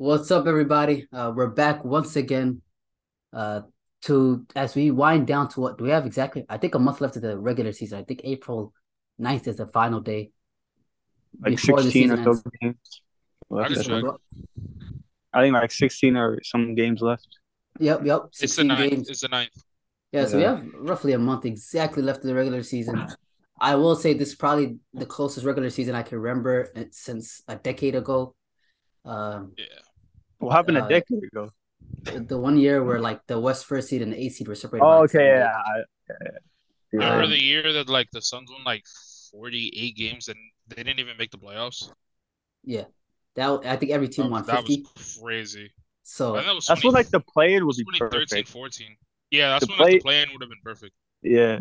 What's up, everybody? Uh, we're back once again. Uh, to as we wind down to what do we have exactly? I think a month left of the regular season. I think April 9th is the final day. like before the sixteen or season so ends. games. left, I I think. I think like sixteen or some games left. Yep, yep. It's the 16 ninth. games. It's the ninth. Yeah, so we Yeah. have roughly a month exactly left of the regular season. I will say this is probably the closest regular season I can remember uh, since a decade ago. Um, Yeah. What happened Uh, a decade ago? the the one year where like the West first seed and the eighth seed were separated. Oh, okay, yeah. I- yeah, yeah. Remember Um, the year that like the Suns won like 48 games and they didn't even make the playoffs? Yeah, that I think every team That, won that fifty. was crazy. So that was That's when 20 like the play would be 2013, perfect. 14. Yeah, that's The when like, the play- play-in would have been perfect. Yeah,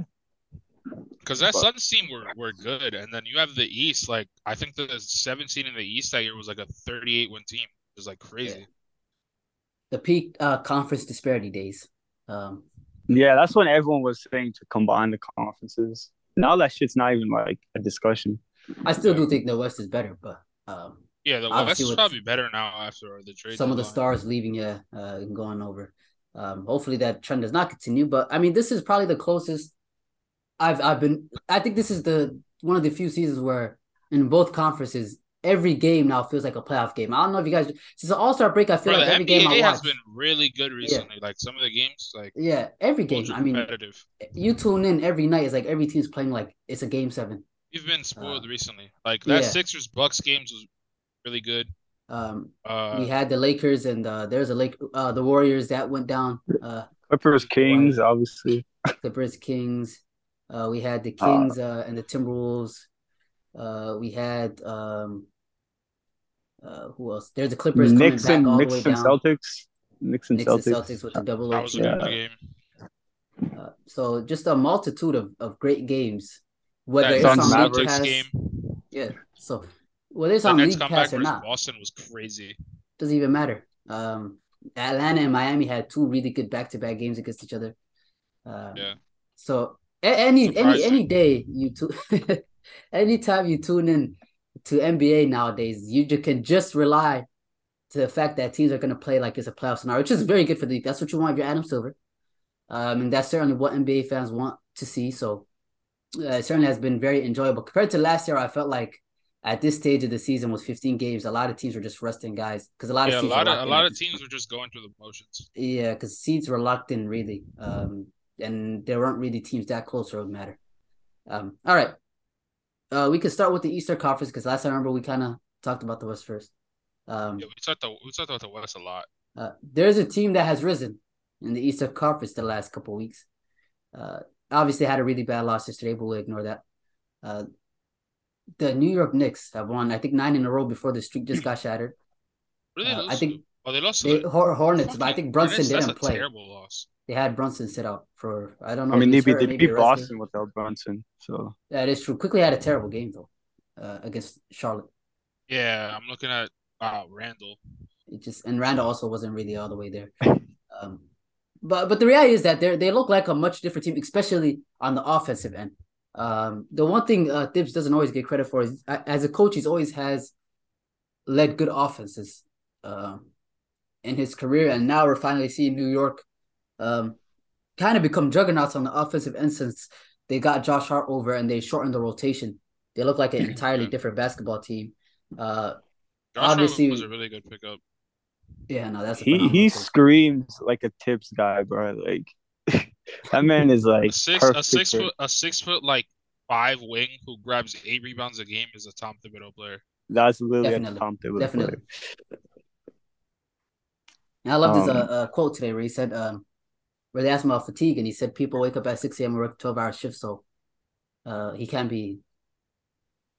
Because that But- Suns team were, were good, and then you have the East. Like I think the 17 in the East that year was like a 38 win team. It was like crazy. the peak uh conference disparity days. Um, yeah. That's when everyone was saying to combine the conferences. Now that shit's not even like a discussion. I still do think the West is better, but um, Yeah, the West is probably better now after the trade. some of the deadline. stars leaving, yeah, uh, and going over. Um, hopefully that trend does not continue. But I mean, this is probably the closest I've I've been. I think this is the one of the few seasons where in both conferences every game now feels like a playoff game. I don't know if you guys since the All Star break, I feel Bro, like the every game I NBA watch. has been really good recently. Like some of the games, like yeah, every game. I mean, you tune in every night. It's like every team's playing like it's a game seven. You've been spoiled Uh, recently. Like that yeah. Sixers Bucks games was really good. Um, Uh, we had the Lakers and uh, there's a Lake uh, the Warriors that went down. Uh, Clippers, Kings, obviously. Clippers, Kings. Uh, we had the Uh, Kings uh, and the Timberwolves. Uh, we had um, uh, who else? There's the Clippers Knicks coming and back all Knicks the way and down. Celtics. Knicks and Knicks Celtics. Celtics with the double that was a overtime. Yeah. Uh, so just a multitude of, of great games. Whether That it's Suns on League Pass, game. yeah. So whether it's The on Nets League Pass or not, Boston was crazy. doesn't even matter. Um, Atlanta and Miami had two really good back to back games against each other. Uh, Yeah. So any any Surprising. any day you tu- anytime you tune in to NBA nowadays, you can just rely to the fact that teams are going to play like it's a playoff scenario, which is very good for the league. That's what you want if you're Adam Silver, um, and that's certainly what NBA fans want to see. So uh, it certainly has been very enjoyable compared to last year. I felt like at this stage of the season with 15 games, a lot of teams were just resting guys because a lot Yeah, of a lot of a lot of teams were just going through the motions. yeah, because seeds were locked in really, um, and there weren't really teams that close or it matter. Um, all right, uh, we could start with the Eastern Conference because last I remember we kind of talked about the West first. Um, Yeah, we talked the, we talked about the West a lot. uh, there's a team that has risen in the Eastern Conference the last couple weeks. Uh, obviously had a really bad loss yesterday, but we'll ignore that. Uh, the New York Knicks have won, I think, nine in a row before the streak just got shattered. What did they Uh, I think? Oh, they lost to They the Hor- Hornets, but I think Brunson Hornets? didn't That's a play. terrible loss. They had Brunson sit out for I don't know. I mean, they he's beat they maybe beat resting. Boston without Brunson. So That is true. Quickley had a terrible game though, uh, against Charlotte. Yeah, I'm looking at uh, Randle. It just and Randle also wasn't really all the way there. Um, but but the reality is that they they look like a much different team, especially on the offensive end. Um, the one thing uh, Thibs doesn't always get credit for is a- as a coach, he's always has led good offenses um, in his career, and now we're finally seeing New York um, kind of become juggernauts on the offensive end since they got Josh Hart over and they shortened the rotation. They look like an entirely different basketball team. Uh, Josh Hart Obviously- was a really good pickup. yeah, no, that's a he he pick. screams like a Thibs guy, bro. Like that man is like A six a six foot a six foot like five wing who grabs eight rebounds a game is a Tom Thibodeau player. That's literally Definitely. a Tom Thibodeau Definitely. player. And I loved his uh, Um, uh, quote today where he said, um, where they asked him about fatigue, and he said people wake up at 6 a.m. and work 12 hour shifts, so uh, he can't be.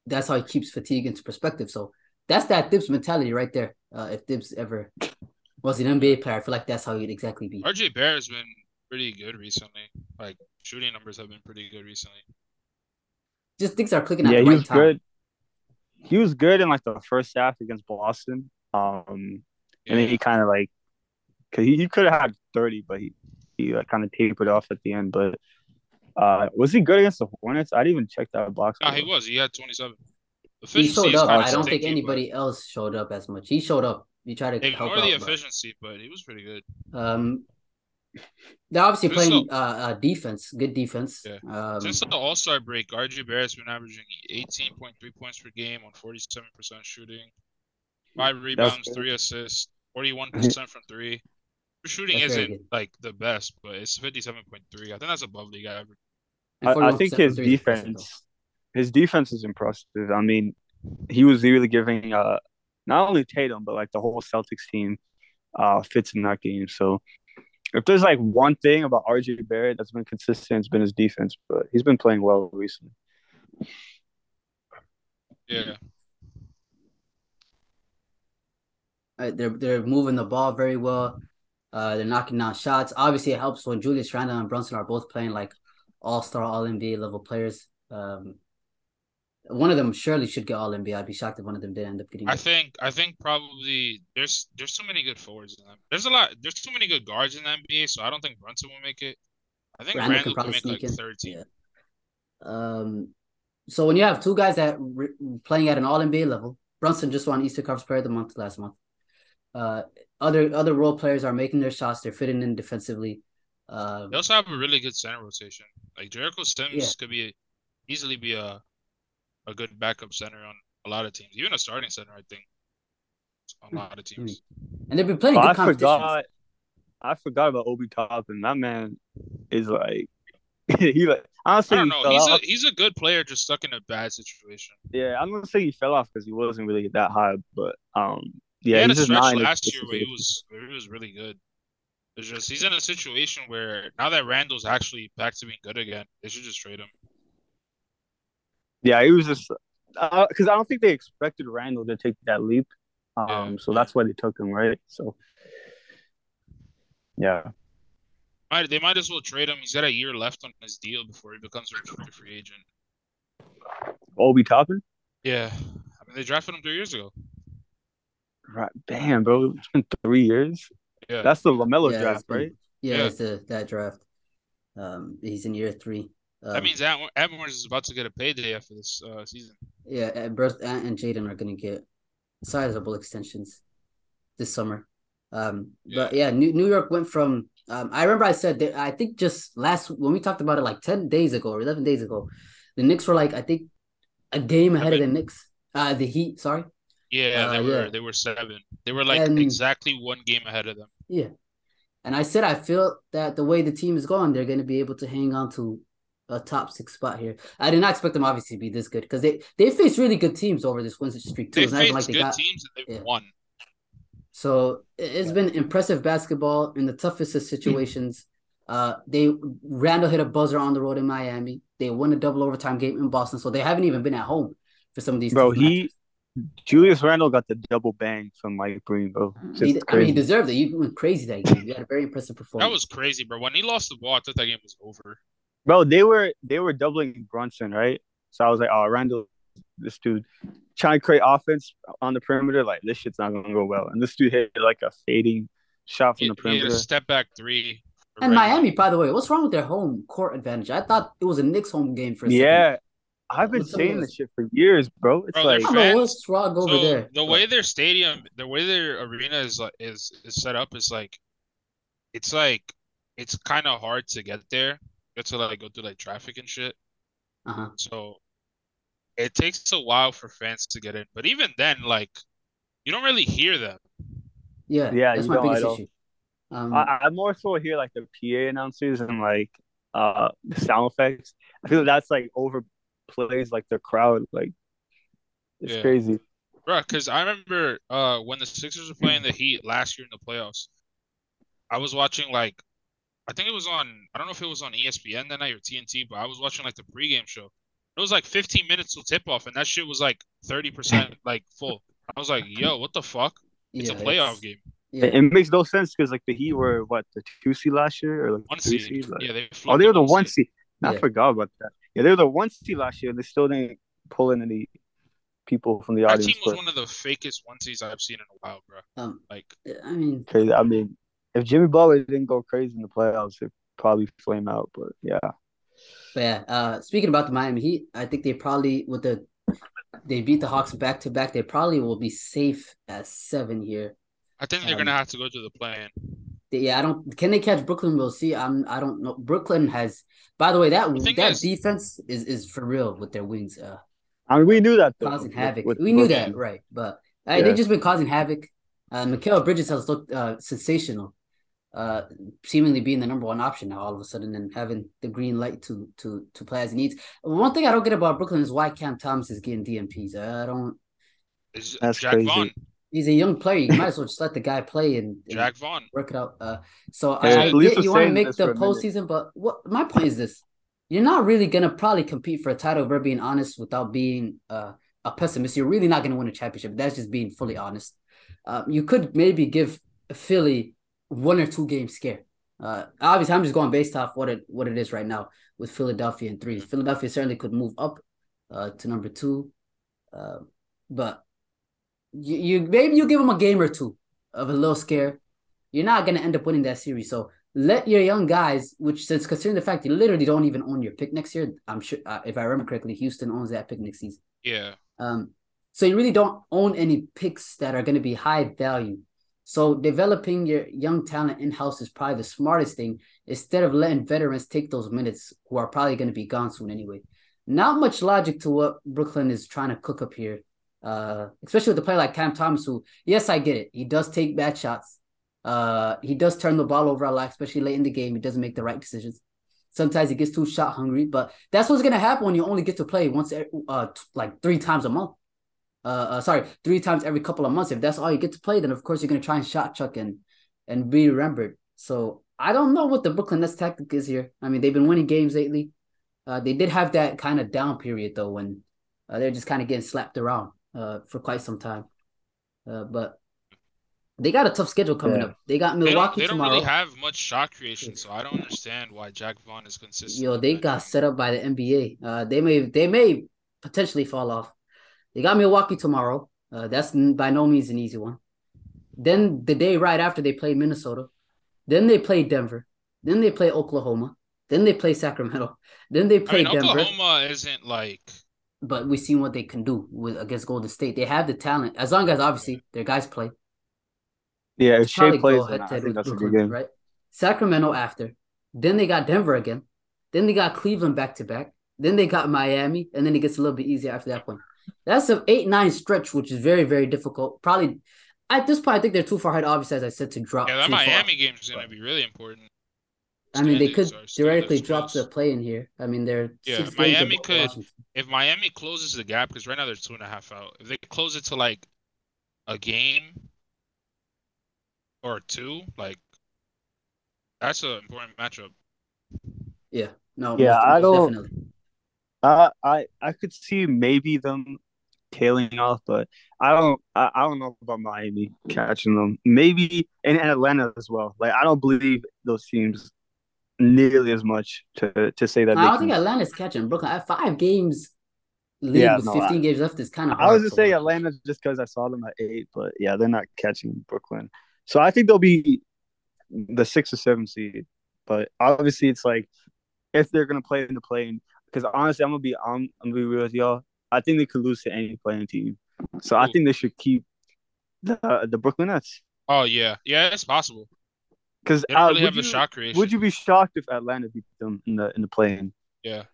That's how he keeps fatigue into perspective. So that's that Thibs mentality right there. Uh, if Thibs ever was an NBA player, I feel like that's how he'd exactly be. RJ Bear has been pretty good recently. Like shooting numbers have been pretty good recently. Just things are clicking at Yeah, the he right was time. good. He was good in like the first half against Boston. Um, and then he kind of like, cause he, he could have had thirty, but he he like kind of tapered off at the end. But uh, was he good against the Hornets? I didn't even check that box. No, he was. He had 27. He Efficiency showed up. I don't think you, but- anybody else showed up as much. He showed up. You try to Ignore help the out, but, efficiency, but he was pretty good. um, they're obviously This is playing uh, uh defense, good defense. Yeah. Um, Since the All Star break, RJ Barrett's been averaging 18.3 points per game on 47% shooting, five rebounds, three assists, 41% from three. His shooting That's isn't like the best, but it's 57.3. I think that's above league average. and I, I think his from three is impressive, though. defense, his defense is impressive. I mean, he was really giving uh not only Tatum but like the whole Celtics team uh fits in that game. So if there's like one thing about RJ Barrett that's been consistent, it's been his defense. But he's been playing well recently. Yeah. Uh, they're they're moving the ball very well. Uh, they're knocking down shots. Obviously, it helps when Julius Randle and Brunson are both playing like all star, all NBA level players. Um, one of them surely should get all NBA. I'd be shocked if one of them did end up getting. I it. think I think probably there's there's too many good forwards in them. There's a lot there's too many good guards in the NBA, so I don't think Brunson will make it. I think Randle Randall, could can probably make like sneak in. 13. Yeah. Um, so when you have two guys that re- playing at an All NBA level, Brunson just won Eastern Conference Player of the Month last month. Uh, other other role players are making their shots. They're fitting in defensively. Um, They also have a really good center rotation. Like Jericho Sims Yeah. could be easily be a a good backup center on a lot of teams, even a starting center. I think on a lot of teams. and they've been playing Oh, good I competition. forgot. I forgot about Obi Toppin. That man is like he like honestly. I don't know. fell He's a he's a good player, just stuck in a bad situation. Yeah, I'm gonna say he fell off because he wasn't really that high, but um he yeah, had a stretch last year where he was where he was really good. It's just he's in a situation where now that Randle's actually back to being good again, they should just trade him. Yeah, he was just because I don't think they expected Randall to take that leap. Um, Yeah. so that's why they took him, right? So yeah, Might they might as well trade him. He's got a year left on his deal before he becomes a free agent. Obi Toppin. Yeah, I mean they drafted him three years ago. Right, damn, bro, it's been three years. Yeah, That's the Lamelo Yeah, draft, been- right? Yeah, Yeah. it's the that draft. Um, he's in year three. Um, that means Atm- Edwards is about to get a payday after this uh, season. yeah, and Birth Ant and Jaden are gonna get sizable extensions this summer. Um, but yeah, New New York went from. Um, I remember I said that I think just last when we talked about it like ten days ago or eleven days ago, the Knicks were like I think a game ahead of the Knicks. Uh, the Heat. Sorry. Yeah, Uh, they were yeah. they were seven. They were like And- exactly one game ahead of them. Yeah. And I said I feel that the way the team is going, they're going to be able to hang on to a top six spot here. I did not expect them obviously to be this good because they they faced really good teams over this win streak too. They It's not even faced like they good got teams and they've yeah. won. so it- it's been impressive basketball in the toughest of situations. Uh, they Randle hit a buzzer on the road in Miami. They won a double overtime game in Boston, so they haven't even been at home for some of these. Bro, he matches. Julius Randle got the double bang from Mike Breen, bro. He, I mean, he deserved it. You went crazy that game. You had a very impressive performance. That was crazy, bro. When he lost the ball, I thought that game was over. Bro, they were they were doubling Brunson, right? So I was like, oh, Randle, this dude trying to create offense on the perimeter, like this shit's not gonna go well. And this dude hit like a fading shot from He, the he had perimeter. a step back three. And Randle. Miami, by the way, what's wrong with their home court advantage? I thought it was a Knicks home game for a second. Yeah, I've been What's saying this? this shit for years, bro. It's Bro, like Fans- what's wrong over so there. the way their stadium, the way their arena is is is set up is like, it's like it's kind of hard to get there. You have to like go through like traffic and shit. uh-huh. So it takes a while for fans to get in. But even then, like you don't really hear them. Yeah, Yeah, that's you my don't biggest at all. issue. Um, I, I more so hear like the PA announcers and like uh the sound effects. I feel like that's like overplays like the crowd. Like it's Yeah. crazy. Bro, because I remember uh when the Sixers were playing the Heat last year in the playoffs, I was watching like I think it was on I don't know if it was on ESPN that night or TNT, but I was watching like the pregame show. It was like 15 minutes till tip off, and that shit was like 30% like full. I was like, yo, what the fuck? It's yeah, a playoff game. Yeah. It, it makes no sense because like the Heat were what the two seed last year or like One three seed. seed. Like, Yeah, they oh, they were the one one seed. seed. I Yeah. forgot about that. Yeah, they were the one seed last year, and they still didn't pull in any people from the That audience. team was but one of the fakest one seeds I've seen in a while, bro. Um, Like, I mean, crazy. I mean, if Jimmy Butler didn't go crazy in the playoffs, it'd probably flame out. But yeah, but yeah. Uh, speaking about the Miami Heat, I think they probably with the they beat the Hawks back to back. They probably will be safe at seven here. I think they're Um, gonna have to go to the play-in. Yeah, I don't. Can they catch Brooklyn? We'll see. I'm. I don't know. Brooklyn has. By the way, that The that is- defense is is for real with their wings. Uh, I mean, we knew that though, causing with- havoc. with we knew Brooklyn. that, right? But uh, Yeah. they've just been causing havoc. Uh, Mikal Bridges has looked uh, sensational, uh, seemingly being the number one option now all of a sudden and having the green light to to to play as he needs. One thing I don't get about Brooklyn is why Cam Thomas is getting DNPs. I don't. That's Jacque crazy. Vaughn? He's a young player. You might as well just let the guy play and, and Jacque Vaughn. work it out. Uh, so Hey, I, I get you want to make the for a minute. postseason, but what my point is this: you're not really gonna probably compete for a title. If we're being honest, without being uh, a pessimist, you're really not gonna win a championship. That's just being fully honest. Uh, you could maybe give Philly one or two game scare. Uh, obviously, I'm just going based off what it what it is right now with Philadelphia and three. Philadelphia certainly could move up uh, to number two, uh, but you, you maybe you give them a game or two of a little scare. You're not gonna end up winning that series. So let your young guys, which since considering the fact you literally don't even own your pick next year, I'm sure uh, if I remember correctly, Houston owns that pick next season. Yeah. Um, so you really don't own any picks that are going to be high value. So developing your young talent in house is probably the smartest thing instead of letting veterans take those minutes who are probably going to be gone soon anyway. Not much logic to what Brooklyn is trying to cook up here, uh, especially with a player like Cam Thomas, who yes, I get it, he does take bad shots. Uh, he does turn the ball over a lot, especially late in the game. He doesn't make the right decisions. Sometimes he gets too shot hungry, but that's what's gonna happen when you only get to play once, uh, like three times a month. Uh, uh, sorry, three times every couple of months. If that's all you get to play, then of course you're gonna try and shot chuck and and be remembered. So I don't know what the Brooklyn Nets tactic is here. I mean, they've been winning games lately. Uh, they did have that kind of down period though when uh, they're just kind of getting slapped around uh, for quite some time. Uh, but they got a tough schedule coming Yeah. up. They got They don't, Milwaukee they don't tomorrow. really have much shot creation, so I don't understand why Jacque Vaughn is consistent. Yo, with they that. got set up by the NBA. Uh, they may they may potentially fall off. They got Milwaukee tomorrow. Uh, that's by no means an easy one. Then the day right after they play Minnesota. Then they play Denver. Then they play Oklahoma. Then they play Sacramento. Then they I play mean, Denver. Oklahoma isn't like But we've seen what they can do with against Golden State. They have the talent as long as obviously their guys play. Yeah, if Shai plays, go then head I think with that's a Brooklyn, good game. right? Sacramento after. Then they got Denver again. Then they got Cleveland back to back. Then they got Miami, and then it gets a little bit easier after that point. That's an eight nine stretch, which is very very difficult. Probably at this point, I think they're too far ahead. Obviously, as I said, to drop. yeah, that too far. Miami game is going to be really important. I mean, they could Standings are still theoretically drop the play in here. I mean, they're Yeah, six Miami above could- Washington. If Miami closes the gap, because right now they're two and a half out. If they close it to like a game or two, like that's an important matchup. Yeah, no, Yeah, most- I most don't- definitely. Uh, I I could see maybe them tailing off, but I don't I, I don't know about Miami catching them. Maybe and Atlanta as well. Like I don't believe those teams nearly as much to to say that. I don't think Atlanta's catching Brooklyn. At five games lead Yeah, with no, 15 games left is kind of I was to say Atlanta just because I saw them at eight, but yeah, they're not catching Brooklyn. So I think they'll be the six or seven seed. But obviously, it's like if they're gonna play in the plane, because honestly, I'm gonna be I'm, I'm gonna be real with y'all. I think they could lose to any playing team. So I think they should keep the the Brooklyn Nets. Oh yeah, yeah, it's possible. Because They don't really would have the you, shot creation. would you be shocked if Atlanta beat them in the in the plane? Yeah.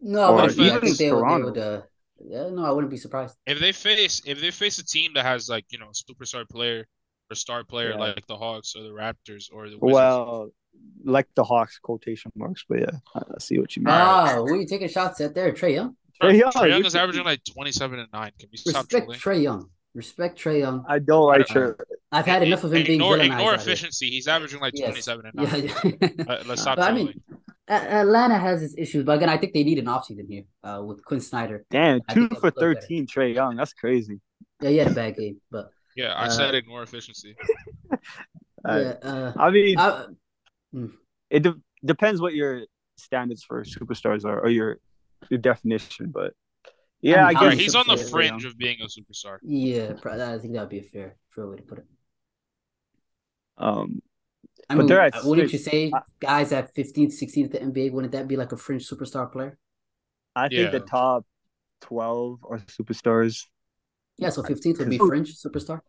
No, Or I wouldn't be. I even think they would, they would. Uh, yeah, no, I wouldn't be surprised. If they face if they face a team that has like you know a superstar player or star player Yeah. like the Hawks or the Raptors or the Wizards, Well, like the Hawks quotation marks, but yeah, I I see what you mean. Ah, who are you taking shots at there? Trae Young. Trae Young, Trae Young is could- averaging like twenty seven and nine. Can we stop Respect? Trae Young. Respect Trae Young. I don't like Uh, Trae. I've had enough of him And being ignore, villainized. ignore efficiency. He's averaging like Yes. twenty seven and nine. Yeah, yeah. Let- Let's stop But I mean, Atlanta has its issues, but again, I think they need an offseason here uh, with Quin Snyder. Damn, I two for would look better. thirteen, Trae Young. That's crazy. Yeah, he had a bad game, but yeah, I uh, said ignore efficiency. Uh, yeah, uh, I mean, I, it de- depends what your standards for superstars are or your your definition, but yeah, I, mean, guess Right, he's on the fringe of being a superstar. yeah, I think that would be a fair, fair way to put it. Um, I But mean, they're uh, wouldn't you say guys at 15, 16 at the NBA, wouldn't that be like a fringe superstar player? I think the top twelve are superstars. Yeah, so 15th would be Cause- fringe superstar.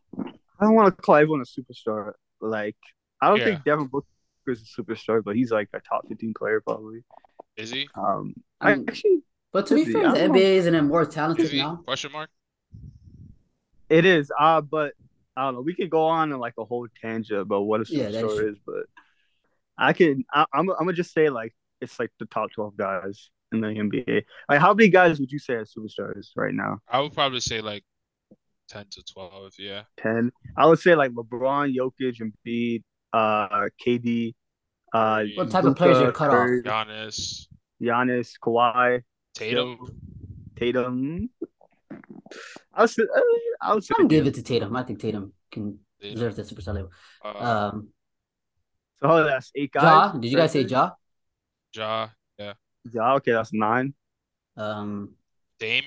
I don't want to call everyone a superstar. Like I don't Yeah. think Devin Booker is a superstar, but he's like a top fifteen player probably. Is he? Um, I I mean, actually But to be Is fair, the don't know. NBA isn't it more Is talented now? Question mark. it is. Uh, but I don't know. We could go on in like a whole tangent about what a Yeah, that is superstar true. is, but I can. I, I'm. I'm gonna just say like it's like the top twelve guys in the NBA. Like, how many guys would you say are superstars right now? I would probably say like ten to twelve. Yeah. Ten. I would say like LeBron, Jokic, Embiid, uh, KD, uh, What type of players Luka, you cut off? Curry, Giannis, Giannis, Kawhi, Tatum. Tatum. I would say. uh, I would say. I'm give it to Tatum. I think Tatum can Tatum. deserve the superstar label. Uh, Um, So oh, that's eight guys. Ja, did you guys say Ja? Ja, yeah. Ja. Okay, that's nine. Um, Dame.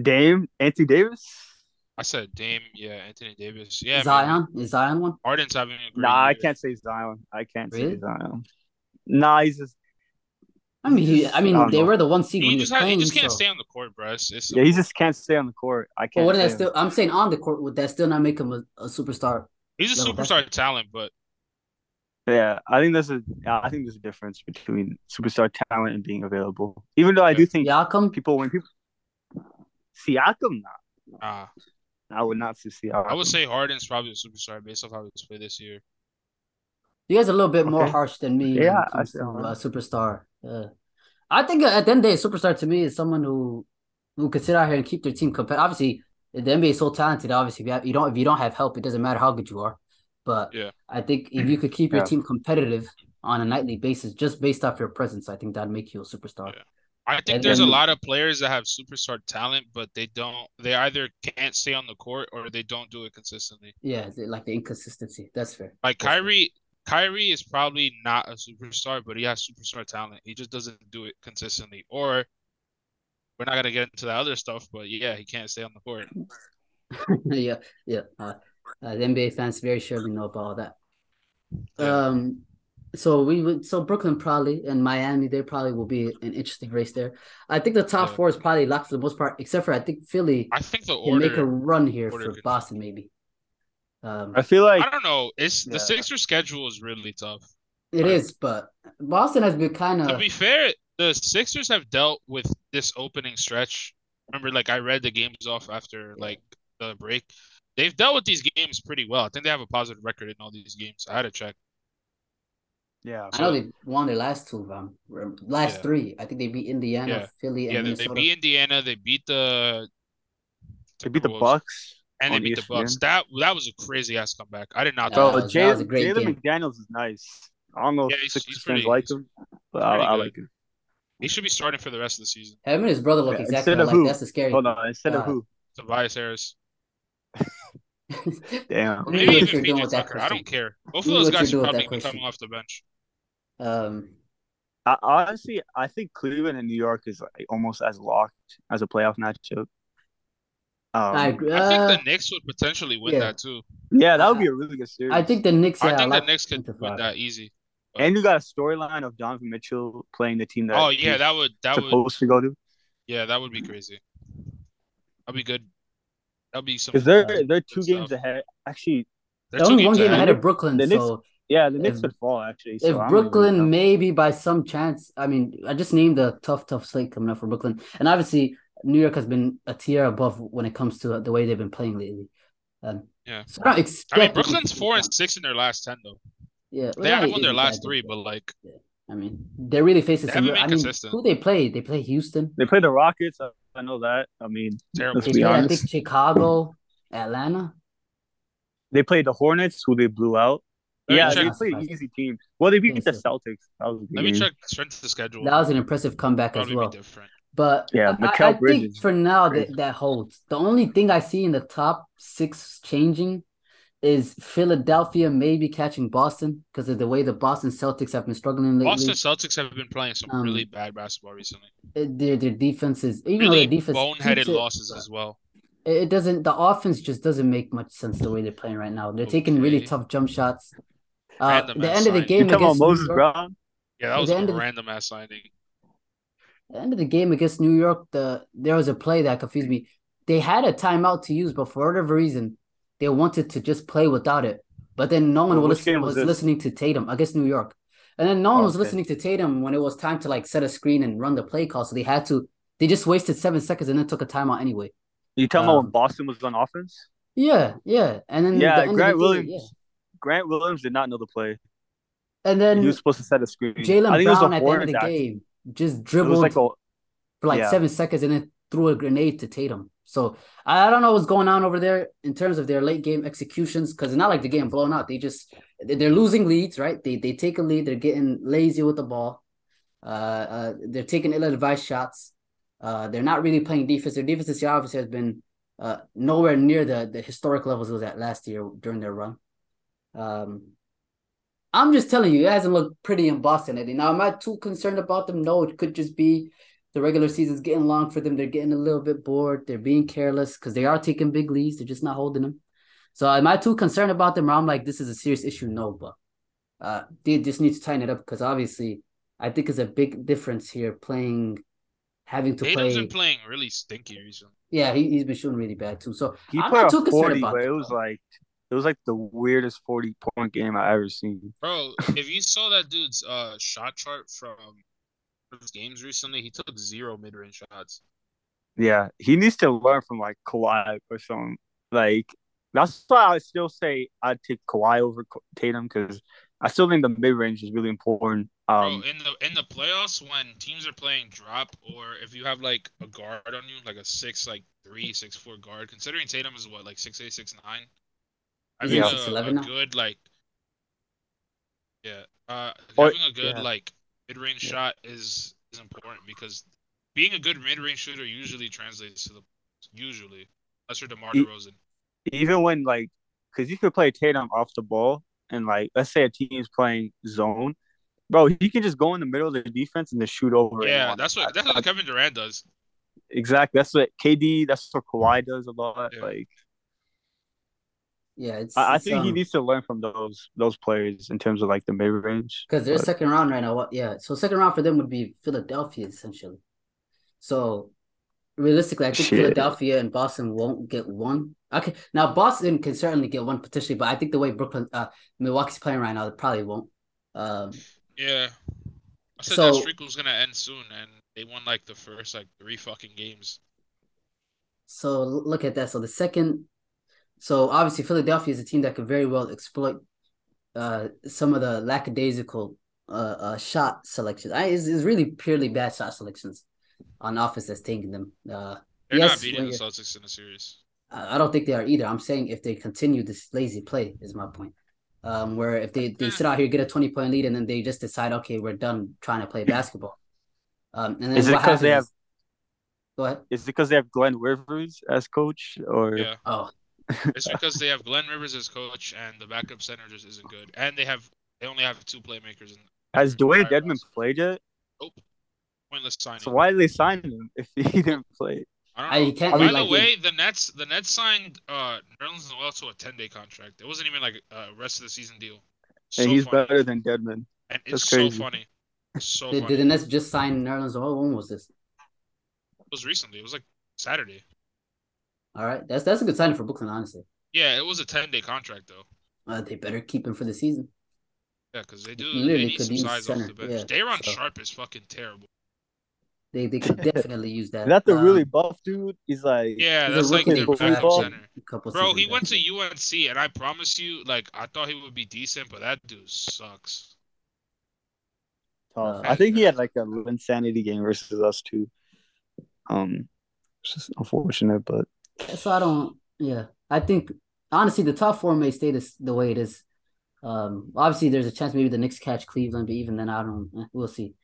Dame, Anthony Davis. I said Dame. Yeah, Anthony Davis. Yeah. maybe. Zion is Zion one? Harden's having a great Nah, I can't say Zion. I can't Really? say Zion. Nah, he's just I mean, he, Just- I mean, I they know. were the one seed when He he just was ha- he playing. just can't so- stay on the court, bro. It's, it's yeah, he just can't stay on the court. I can't. wouldn't that still? I'm saying on the court. Would that still not make him a, a superstar? he's a level superstar talent, but Yeah, I think there's a. I think there's a difference between superstar talent and being available. Even though I do think Siakam, people when people Siakam, nah, uh, I would not say Siakam. I would say Harden's probably a superstar based off how he's played this year. you guys are a little bit more Okay. harsh than me. Yeah, I comes see to, uh, superstar. Uh, I think at the end of the day, a superstar to me is someone who who could sit out here and keep their team competitive. Obviously, the NBA is so talented. Obviously, if you, have, you don't if you don't have help, it doesn't matter how good you are. But Yeah. I think if you could keep your Yeah. team competitive on a nightly basis, just based off your presence, I think that'd make you a superstar. Yeah. I think And there's a lot of players that have superstar talent, but they don't. They either can't stay on the court or they don't do it consistently. Yeah, like the inconsistency. That's fair. Like That's fair. Kyrie, Kyrie is probably not a superstar, but he has superstar talent. He just doesn't do it consistently. Or we're not gonna get into the other stuff, but yeah, he can't stay on the court. yeah, yeah. Uh, uh, the NBA fans very surely know about all that. Yeah. Um, so we would so Brooklyn probably and Miami they probably will be an interesting race there. I think the top Yeah. four is probably locked for the most part, except for I think Philly I think the can make a run here for Boston maybe. Um, I feel like I don't know. It's the Sixers schedule is really tough. it is, but Boston has been kind of. To be fair, the Sixers have dealt with this opening stretch. Remember, like I read the games off after like the break. They've dealt with these games pretty well. I think they have a positive record in all these games. I had to check. yeah. I know they won their last two, of them. last Yeah. three. I think they beat Indiana, Yeah. Philly, and Yeah, they, they beat Indiana. They beat the. They beat the Bucks and they beat the Bucks. ESPN. That that was a crazy ass comeback. I did not. Yeah, think Bro, that was- Jay, a great Jalen. McDaniels is nice. I don't know Yeah, if he's- Sixers he's fans pretty- like him, but I, I like him. he should be starting for the rest of the season. Him and his brother look Yeah, exactly instead of alike. who? That's the scary. Hold on, instead of Uh, who? Tobias Harris, Damn. Let maybe even you're doing PJ Tucker. I don't care. Both of those guys you're should probably that be question. coming off the bench. um, I, honestly, I think Cleveland and New York is like almost as locked as a playoff matchup. Um, I agree. I think Uh, the Knicks would potentially win yeah. that too. Yeah, that would be a really good series. I think the Knicks. I think the like Knicks could them win five. that easy. and you got a storyline of Donovan Mitchell playing the team that Oh yeah, he's that would that would supposed to go to. yeah that would be crazy. That'd be good. That'd be some. Because they're Uh, they're two games stuff. ahead. Actually, They're They're only one game ahead. ahead of Brooklyn. the Knicks- so yeah, the Knicks If- could fall actually. So if I don't really Brooklyn maybe by some chance, I mean, I just named a tough, tough slate coming up for Brooklyn, and obviously New York has been a tier above when it comes to the way they've been playing lately. Um, Yeah. so I don't I expect. mean, Brooklyn's four and six in their last ten though. Yeah, They well, haven't won their last bad, three, but like I mean, they're really facing They some. haven't been I mean, consistent. who they play? They play Houston. They play the Rockets. I, I know that. I mean, terrible. Let's be play, I honest. think Chicago, Atlanta. they played the Hornets, who they blew out. Let yeah, they played easy teams. Well, they beat the. Celtics. That was a good Let me check strength of schedule. That was an impressive comeback as well. different. But Yeah, I- I, I think for now that that holds. The only thing I see in the top six changing is Philadelphia maybe catching Boston because of the way the Boston Celtics have been struggling lately. Boston Celtics have been playing some Um, really bad basketball recently. Their their defense is even Really their defense boneheaded keeps it- losses as well. It it doesn't. The offense just doesn't make much sense the way they're playing right now. They're taking really tough jump shots. Uh, the ass end of the game You talking about against Moses York, Brown? Yeah, that was a end of the- random ass signing. The end of the game against New York, the there was a play that confused me. They had a timeout to use, but for whatever reason, they wanted to just play without it. But then no one Well, was, was was listening to Tatum against New York. And then no one was Okay. listening to Tatum when it was time to like set a screen and run the play call. So they had to, they just wasted seven seconds and then took a timeout anyway. You talking about Um, when Boston was on offense? Yeah, yeah. And then Yeah, the Grant the day, Williams. yeah. Grant Williams did not know the play. And then he was supposed to set a screen. Jalen think it was a Brown at the end of the game just dribbled like a for like yeah. seven seconds and then threw a grenade to Tatum. So I don't know what's going on over there in terms of their late game executions because it's not like the game blown out. They just they- they're losing leads, right? They they take a lead, they're getting lazy with the ball. Uh, uh they're taking ill-advised shots. Uh, they're not really playing defense. Their defense this year obviously has been uh nowhere near the the historic levels it was at last year during their run. Um, I'm just telling you, it hasn't looked pretty in Boston, Eddie. Now, am I too concerned about them? No, it could just be the regular season's getting long for them. They're getting a little bit bored. They're being careless because they are taking big leads. They're just not holding them. So, am I too concerned about them? Or I'm like, this is a serious issue. No, but uh, they just need to tighten it up because obviously, I think it's a big difference here playing, having to Tatum's play. been playing really stinky recently. Yeah, he, he's been shooting really bad too. So, he I'm not a too concerned about but it was though. like it was like the weirdest forty point game I ever seen. Bro, if you saw that dude's uh shot chart from his games recently, he took zero mid range shots. Yeah, he needs to learn from like Kawhi or something. Like that's why I still say I'd take Kawhi over Tatum because I still think the mid range is really important. Um, Bro, in the in the playoffs when teams are playing drop or if you have like a guard on you, like a six like three, six four guard, considering Tatum is what, like six eight, six nine? I Isn't think he a, a now? good like yeah, uh Or- having a good yeah. like mid range Yeah. shot is is important because being a good mid range shooter usually translates to the usually unless you're DeMar DeRozan. even when like because you could play Tatum off the ball and like let's say a team's playing zone, bro, he can just go in the middle of the defense and just shoot over. Yeah, that's what that's what Kevin Durant does. exactly. That's what KD. That's what Kawhi does a lot. Yeah. Like Yeah, it's. I, I it's, think he um, needs to learn from those those players in terms of like the mid range. Because their But- second round right now, what? Yeah, so second round for them would be Philadelphia essentially. So realistically, I think Shit. Philadelphia and Boston won't get one. Okay, now Boston can certainly get one potentially, but I think the way Brooklyn, uh, Milwaukee's playing right now, they probably won't. Um, Yeah. I said So- that streak was gonna end soon, and they won like the first like three fucking games. so look at that. So the second, so obviously Philadelphia is a team that could very well exploit uh some of the lackadaisical uh, uh shot selections. I is is really purely bad shot selections on offense that's taking them. Uh, They're Yes, not beating the Celtics in the series. I I don't think they are either. I'm saying if they continue this lazy play is my point. Um, where if they, they sit out here, get a 20 point lead, and then they just decide, okay, we're done trying to play basketball. Um, and then Is it what 'cause they happens is- Go ahead. Is it because they have Glenn Rivers as coach or Yeah, Oh, it's because they have Glenn Rivers as coach, and the backup center just isn't good, and they have they only have two playmakers. In has Dwayne entire Dedmon played yet? Nope. Pointless signing. So why did they sign him if he didn't play? I don't I- know. he can't By the like way, the Nets the Nets signed uh Nerlens Noel to a ten day contract. It wasn't even like a rest of the season deal. So and he's funny. better than Dedmon. and that's it's so crazy. funny. So did, funny. did the Nets just sign Nerlens? Oh, when was this? It was recently. It was like Saturday. All right, that's that's a good signing for Brooklyn, honestly. Yeah, it was a ten day contract though. Uh, they better keep him for the season. Yeah, because they do. Literally they need could some use size off center, the bench. yeah, Dayron so- Sharpe is fucking terrible. They they could definitely use that. Is that the Um, really buff dude? He's like Yeah, He's a that's like rookie their in backup center. Bro, he back. went to UNC, and I promise you, like, I thought he would be decent, but that dude sucks. Uh, I think he had like a insanity game versus us too. Um, it's just unfortunate, but So I don't. Yeah, I think honestly the top four may stay this the way it is. Um, obviously there's a chance maybe the Knicks catch Cleveland, but even then I don't. eh, We'll see.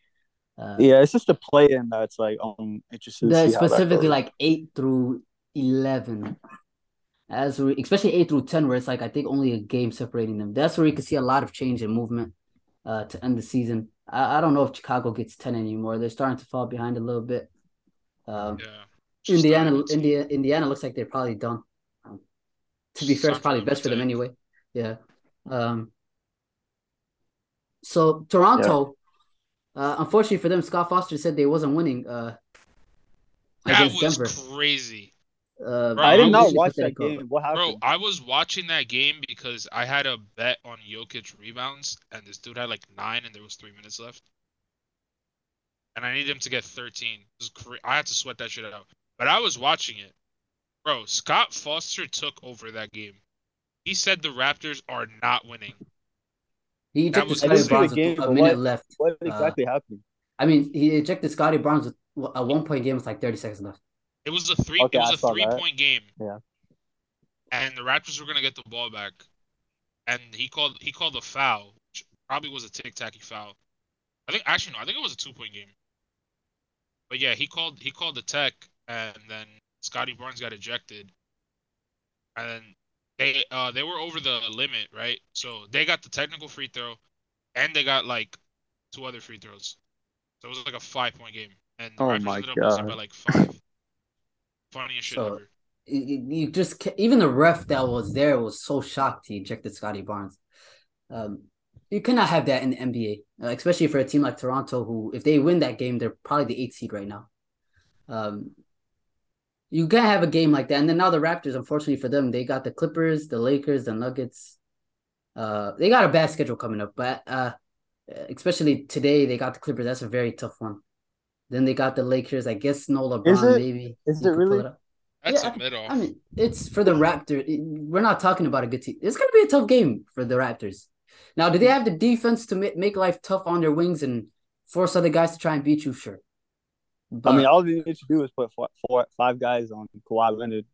Uh, yeah, it's just the play in that's like um interested. to the, that specifically like eight through eleven, as we, especially eight through ten, where it's like I think only a game separating them. That's where you can see a lot of change in movement. Uh, to end the season, I, I don't know if Chicago gets ten anymore. They're starting to fall behind a little bit. Um, Yeah. Just Indiana, started India, Indiana looks like they're probably done. Um, to be fair, it's probably best for them anyway. Yeah. Um. So Toronto, uh, unfortunately for them, Scott Foster said they wasn't winning. Uh, That against was Denver. crazy. Uh, Bro, I I did not was- watch that game. What Bro. I was watching that game because I had a bet on Jokic rebounds, and this dude had like nine, and there was three minutes left, and I needed him to get 13. It was cra- I had to sweat that shit out. But I was watching it, bro. Scott Foster took over that game. He said the Raptors are not winning. He That ejected was- Scottie I didn't the Barnes with game, a minute what- left. What Uh, exactly happened? I mean, he ejected Scottie Barnes with a one point game with like 30 seconds left. It was a three. Okay, it I was saw a three that. point game. Yeah. And the Raptors were gonna get the ball back, and he called he called a foul, which probably was a tic tacky foul. I think actually no, I think it was a two point game. But yeah, he called he called the tech, and then Scottie Barnes got ejected, and then they uh they were over the limit, right? So they got the technical free throw, and they got like two other free throws. So it was like a five point game, and the Oh Raptors my ended up losing God. by like five. Funniest shit So- ever. You, you- you just even the ref that was there was so shocked he ejected Scottie Barnes. Um, you cannot have that in the NBA, uh, especially for a team like Toronto, who if they win that game, they're probably the eighth seed right now. Um, you can't have a game like that. And then now the Raptors, unfortunately for them, they got the Clippers, the Lakers, the Nuggets. Uh, they got a bad schedule coming up, but uh, especially today they got the Clippers. That's a very tough one. Then they got the Lakers. I guess no LeBron, Is it- maybe. is it really? up. That's Yeah, a mid off. I mean, it's for the Raptors. It- We're not talking about a good team. It's gonna be a tough game for the Raptors. Now, do they have the defense to ma- make life tough on their wings and force other guys to try and beat you? Sure. But I mean, all they need to do is put four, four, five guys on Kawhi Leonard,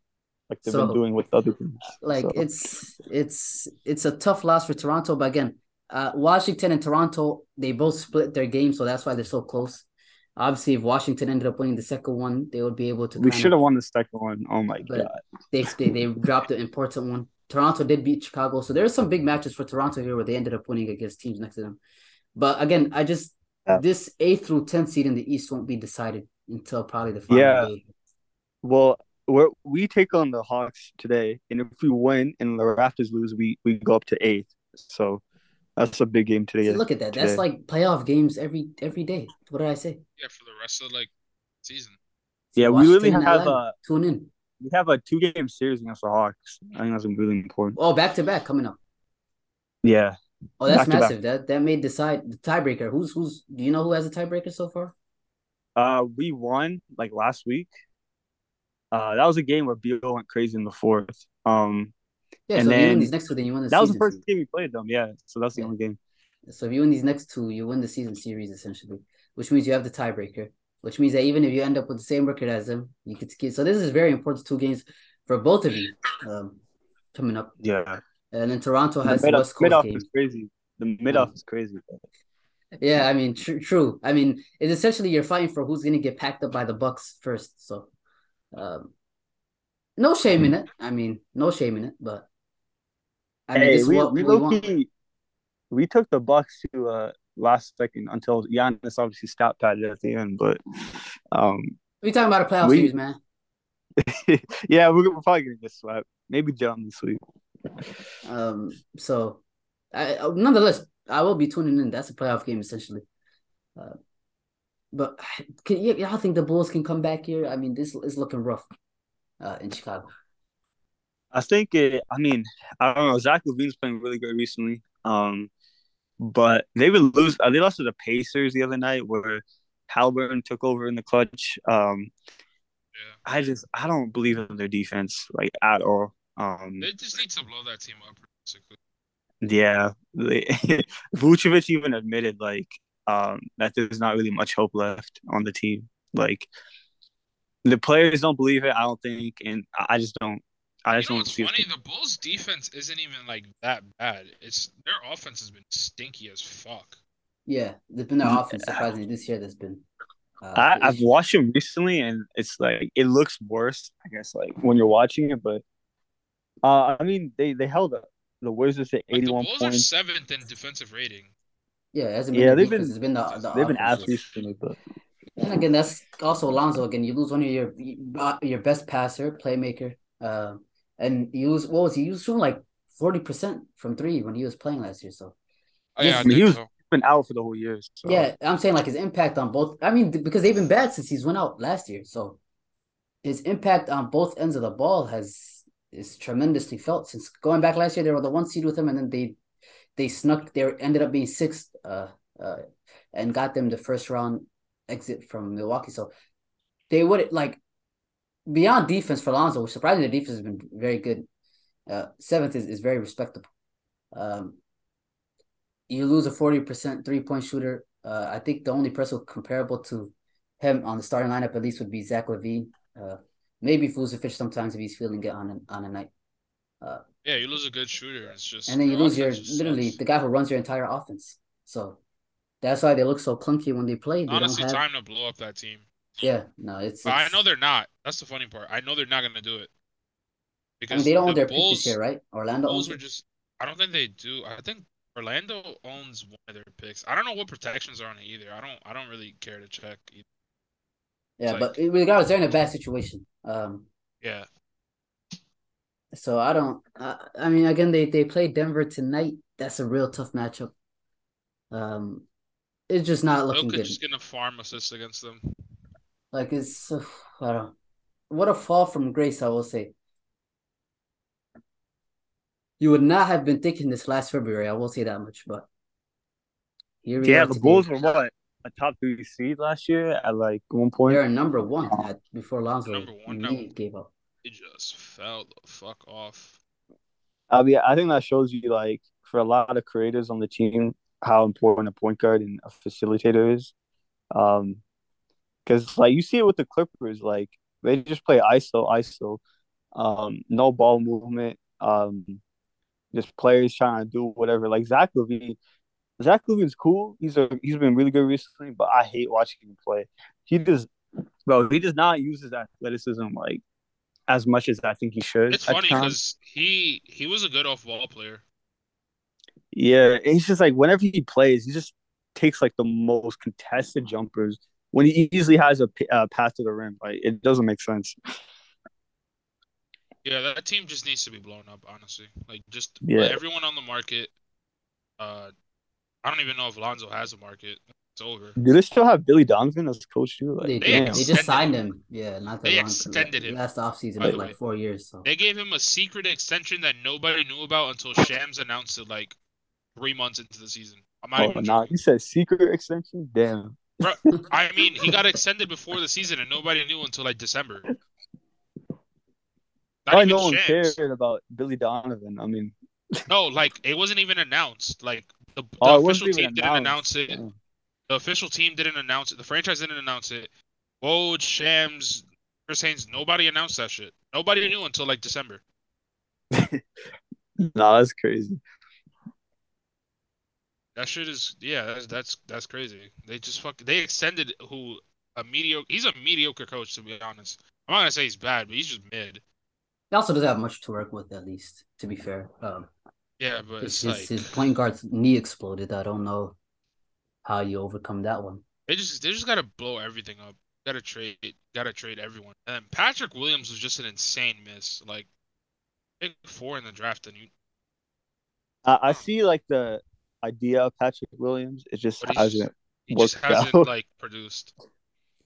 like they've So- been doing with other teams. like So, it's it's it's a tough loss for Toronto. But again, uh, Washington and Toronto they both split their game, so that's why they're so close. Obviously, if Washington ended up winning the second one, they would be able to. we should have won the second one. Oh my god! they, they they dropped an important one. Toronto did beat Chicago, so there's some big matches for Toronto here where they ended up winning against teams next to them. But again, I just Yeah. this eighth through tenth seed in the East won't be decided until probably the final Yeah. day. Well, we're, we take on the Hawks today, and if we win and the Raptors lose, we we go up to eighth. So that's a big game today. So look at that. That's like playoff games every every day. What did I say? Yeah, for the rest of like season. yeah, we really have Atlanta. a Tune in. we have a two game series against the Hawks. I think that's really important. Oh, back to back coming up. Yeah, Oh, that's massive. That that may decide the tiebreaker. Who's who's? Do you know who has a tiebreaker so far? uh, we won like last week. Uh, that was a game where Beal went crazy in the fourth. Um, Yeah, And so if you win then- these next two, then you win the that was the first series. game we played them. Yeah, so that's the Yeah. only game. So if you win these next two, you win the season series essentially, which means you have the tiebreaker. Which means that even if you end up with the same record as them, you could. So this is very important two games for both of you um, coming up. Yeah, And then Toronto has the mid West mid-off game. is crazy. The mid off is crazy. Yeah, I mean, tr- true. I mean, it's essentially you're fighting for who's gonna get packed up by the Bucks first. So, um, no shame in it. I mean, no shame in it. But I mean, hey, we we we key, we took the Bucks to uh last second until Giannis obviously stat padded at the end, but um We talking about a playoff we- series, man. yeah, we're, we're probably gonna get swept. Maybe John this week. Um, so I uh, nonetheless, I will be tuning in. That's a playoff game essentially. Uh, but can y- y'all think the Bulls can come back here? I mean, this is looking rough uh, in Chicago. I think it. I mean, I don't know. Zach LaVine's playing really good recently. Um, but they would lose. Uh, they lost to the Pacers the other night, where Haliburton took over in the clutch. Um, Yeah. I just I don't believe in their defense like at all. Um, They just need to blow that team up, basically. yeah, they, Vucevic even admitted like um that there's not really much hope left on the team. Like the players don't believe it. I don't think, and I I just don't. I just You know don't what's see. funny? The Bulls' defense isn't even like that bad. It's their offense has been stinky as fuck. Yeah, there's been their Yeah. offense surprisingly this year. There's been. Uh, I, I've watched them recently, and it's like it looks worse. I guess like when you're watching it, but uh, I mean they they held up. The Wizards at Like, the 81 Bulls are seventh in defensive rating. Yeah, it hasn't been Yeah, the they've defense, been it's been the the they've been offense. ass recently, but And again, that's also Alonzo. Again, you lose one of your your best passer, playmaker, uh, and you lose what was he? He was shooting like forty percent from three when he was playing last year. So Oh, yeah, I I mean, he was so. been out for the whole year. So. yeah, I'm saying like his impact on both. I mean, because they've been bad since he's went out last year. So his impact on both ends of the ball has is tremendously felt since going back last year. They were the one seed with them, and then they they snuck. They ended up being sixth, uh, uh, and got them the first round exit from Milwaukee. So they would like beyond defense for Lonzo, which surprisingly the defense has been very good. Uh, seventh is, is very respectable. Um, you lose a 40% three point shooter. Uh, I think the only person comparable to him on the starting lineup at least would be Zach LaVine. Uh, maybe fools a fish sometimes if he's feeling it on a, on a night. Uh, yeah, you lose a good shooter. It's just and then you lose your literally sucks. the guy who runs your entire offense. So that's why they look so clunky when they play. They Honestly, have... time to blow up that team. Yeah, no, it's. it's... I know they're not. That's the funny part. I know they're not going to do it. Because I mean, they don't the own their Bulls, pick this year, right? Orlando Bulls owns are just. I don't think they do. I think Orlando owns one of their picks. I don't know what protections are on it either. I don't. I don't really care to check. Either. Yeah, like, but regardless, they're in a bad situation. Um. Yeah. So I don't. I, I mean, again, they they play Denver tonight. That's a real tough matchup. Um, it's just not looking Jokic good. Just gonna farm assists against them. Like it's, uh, I don't. What a fall from grace, I will say. You would not have been thinking this last February. I will say that much, but here yeah, the Bulls were what a top three seed last year at like one point. They're number one at, before Lonzo number one, no, gave up. It just fell the fuck off. I mean, I think that shows you like for a lot of creators on the team how important a point guard and a facilitator is. Um, because like you see it with the Clippers, like they just play ISO, ISO, um, no ball movement, um, just players trying to do whatever. Like Zach LaVine, Zach LaVine's cool. He's a he's been really good recently, but I hate watching him play. He just, bro, he does not use his athleticism like as much as I think he should. It's funny because he he was a good off ball player. Yeah, he's just like whenever he plays, he just takes like the most contested jumpers when he easily has a uh, path to the rim. Like it doesn't make sense. Yeah, that team just needs to be blown up. Honestly, like just yeah. everyone on the market. Uh, I don't even know if Lonzo has a market. It's over. Do they still have Billy Donovan as coach too? Like, they, they, they just signed him. him. Yeah, not that they long. extended him last offseason, like, like four years. So they gave him a secret extension that nobody knew about until Shams announced it like three months into the season. I'm not oh, even nah, you said secret extension. Damn. Bro, I mean, he got extended before the season, and nobody knew until like December. Not Why no one cared about Billy Donovan? I mean, no, like it wasn't even announced. Like the, the oh, official team announced. didn't announce it. Yeah. The official team didn't announce it. The franchise didn't announce it. Woj, Shams, Chris Haynes, nobody announced that shit. Nobody knew until like December. nah, that's crazy. That shit is yeah, that's that's that's crazy. They just fuck they extended who a mediocre he's a mediocre coach to be honest. I'm not gonna say he's bad, but he's just mid. He also doesn't have much to work with at least, to be fair. Um Yeah, but his, like... his point guard's knee exploded. I don't know how you overcome that one. They just they just gotta blow everything up. Gotta trade gotta trade everyone. And Patrick Williams was just an insane miss. Like pick four in the draft and you uh, I see like the idea of Patrick Williams. It just hasn't he just hasn't out. like produced.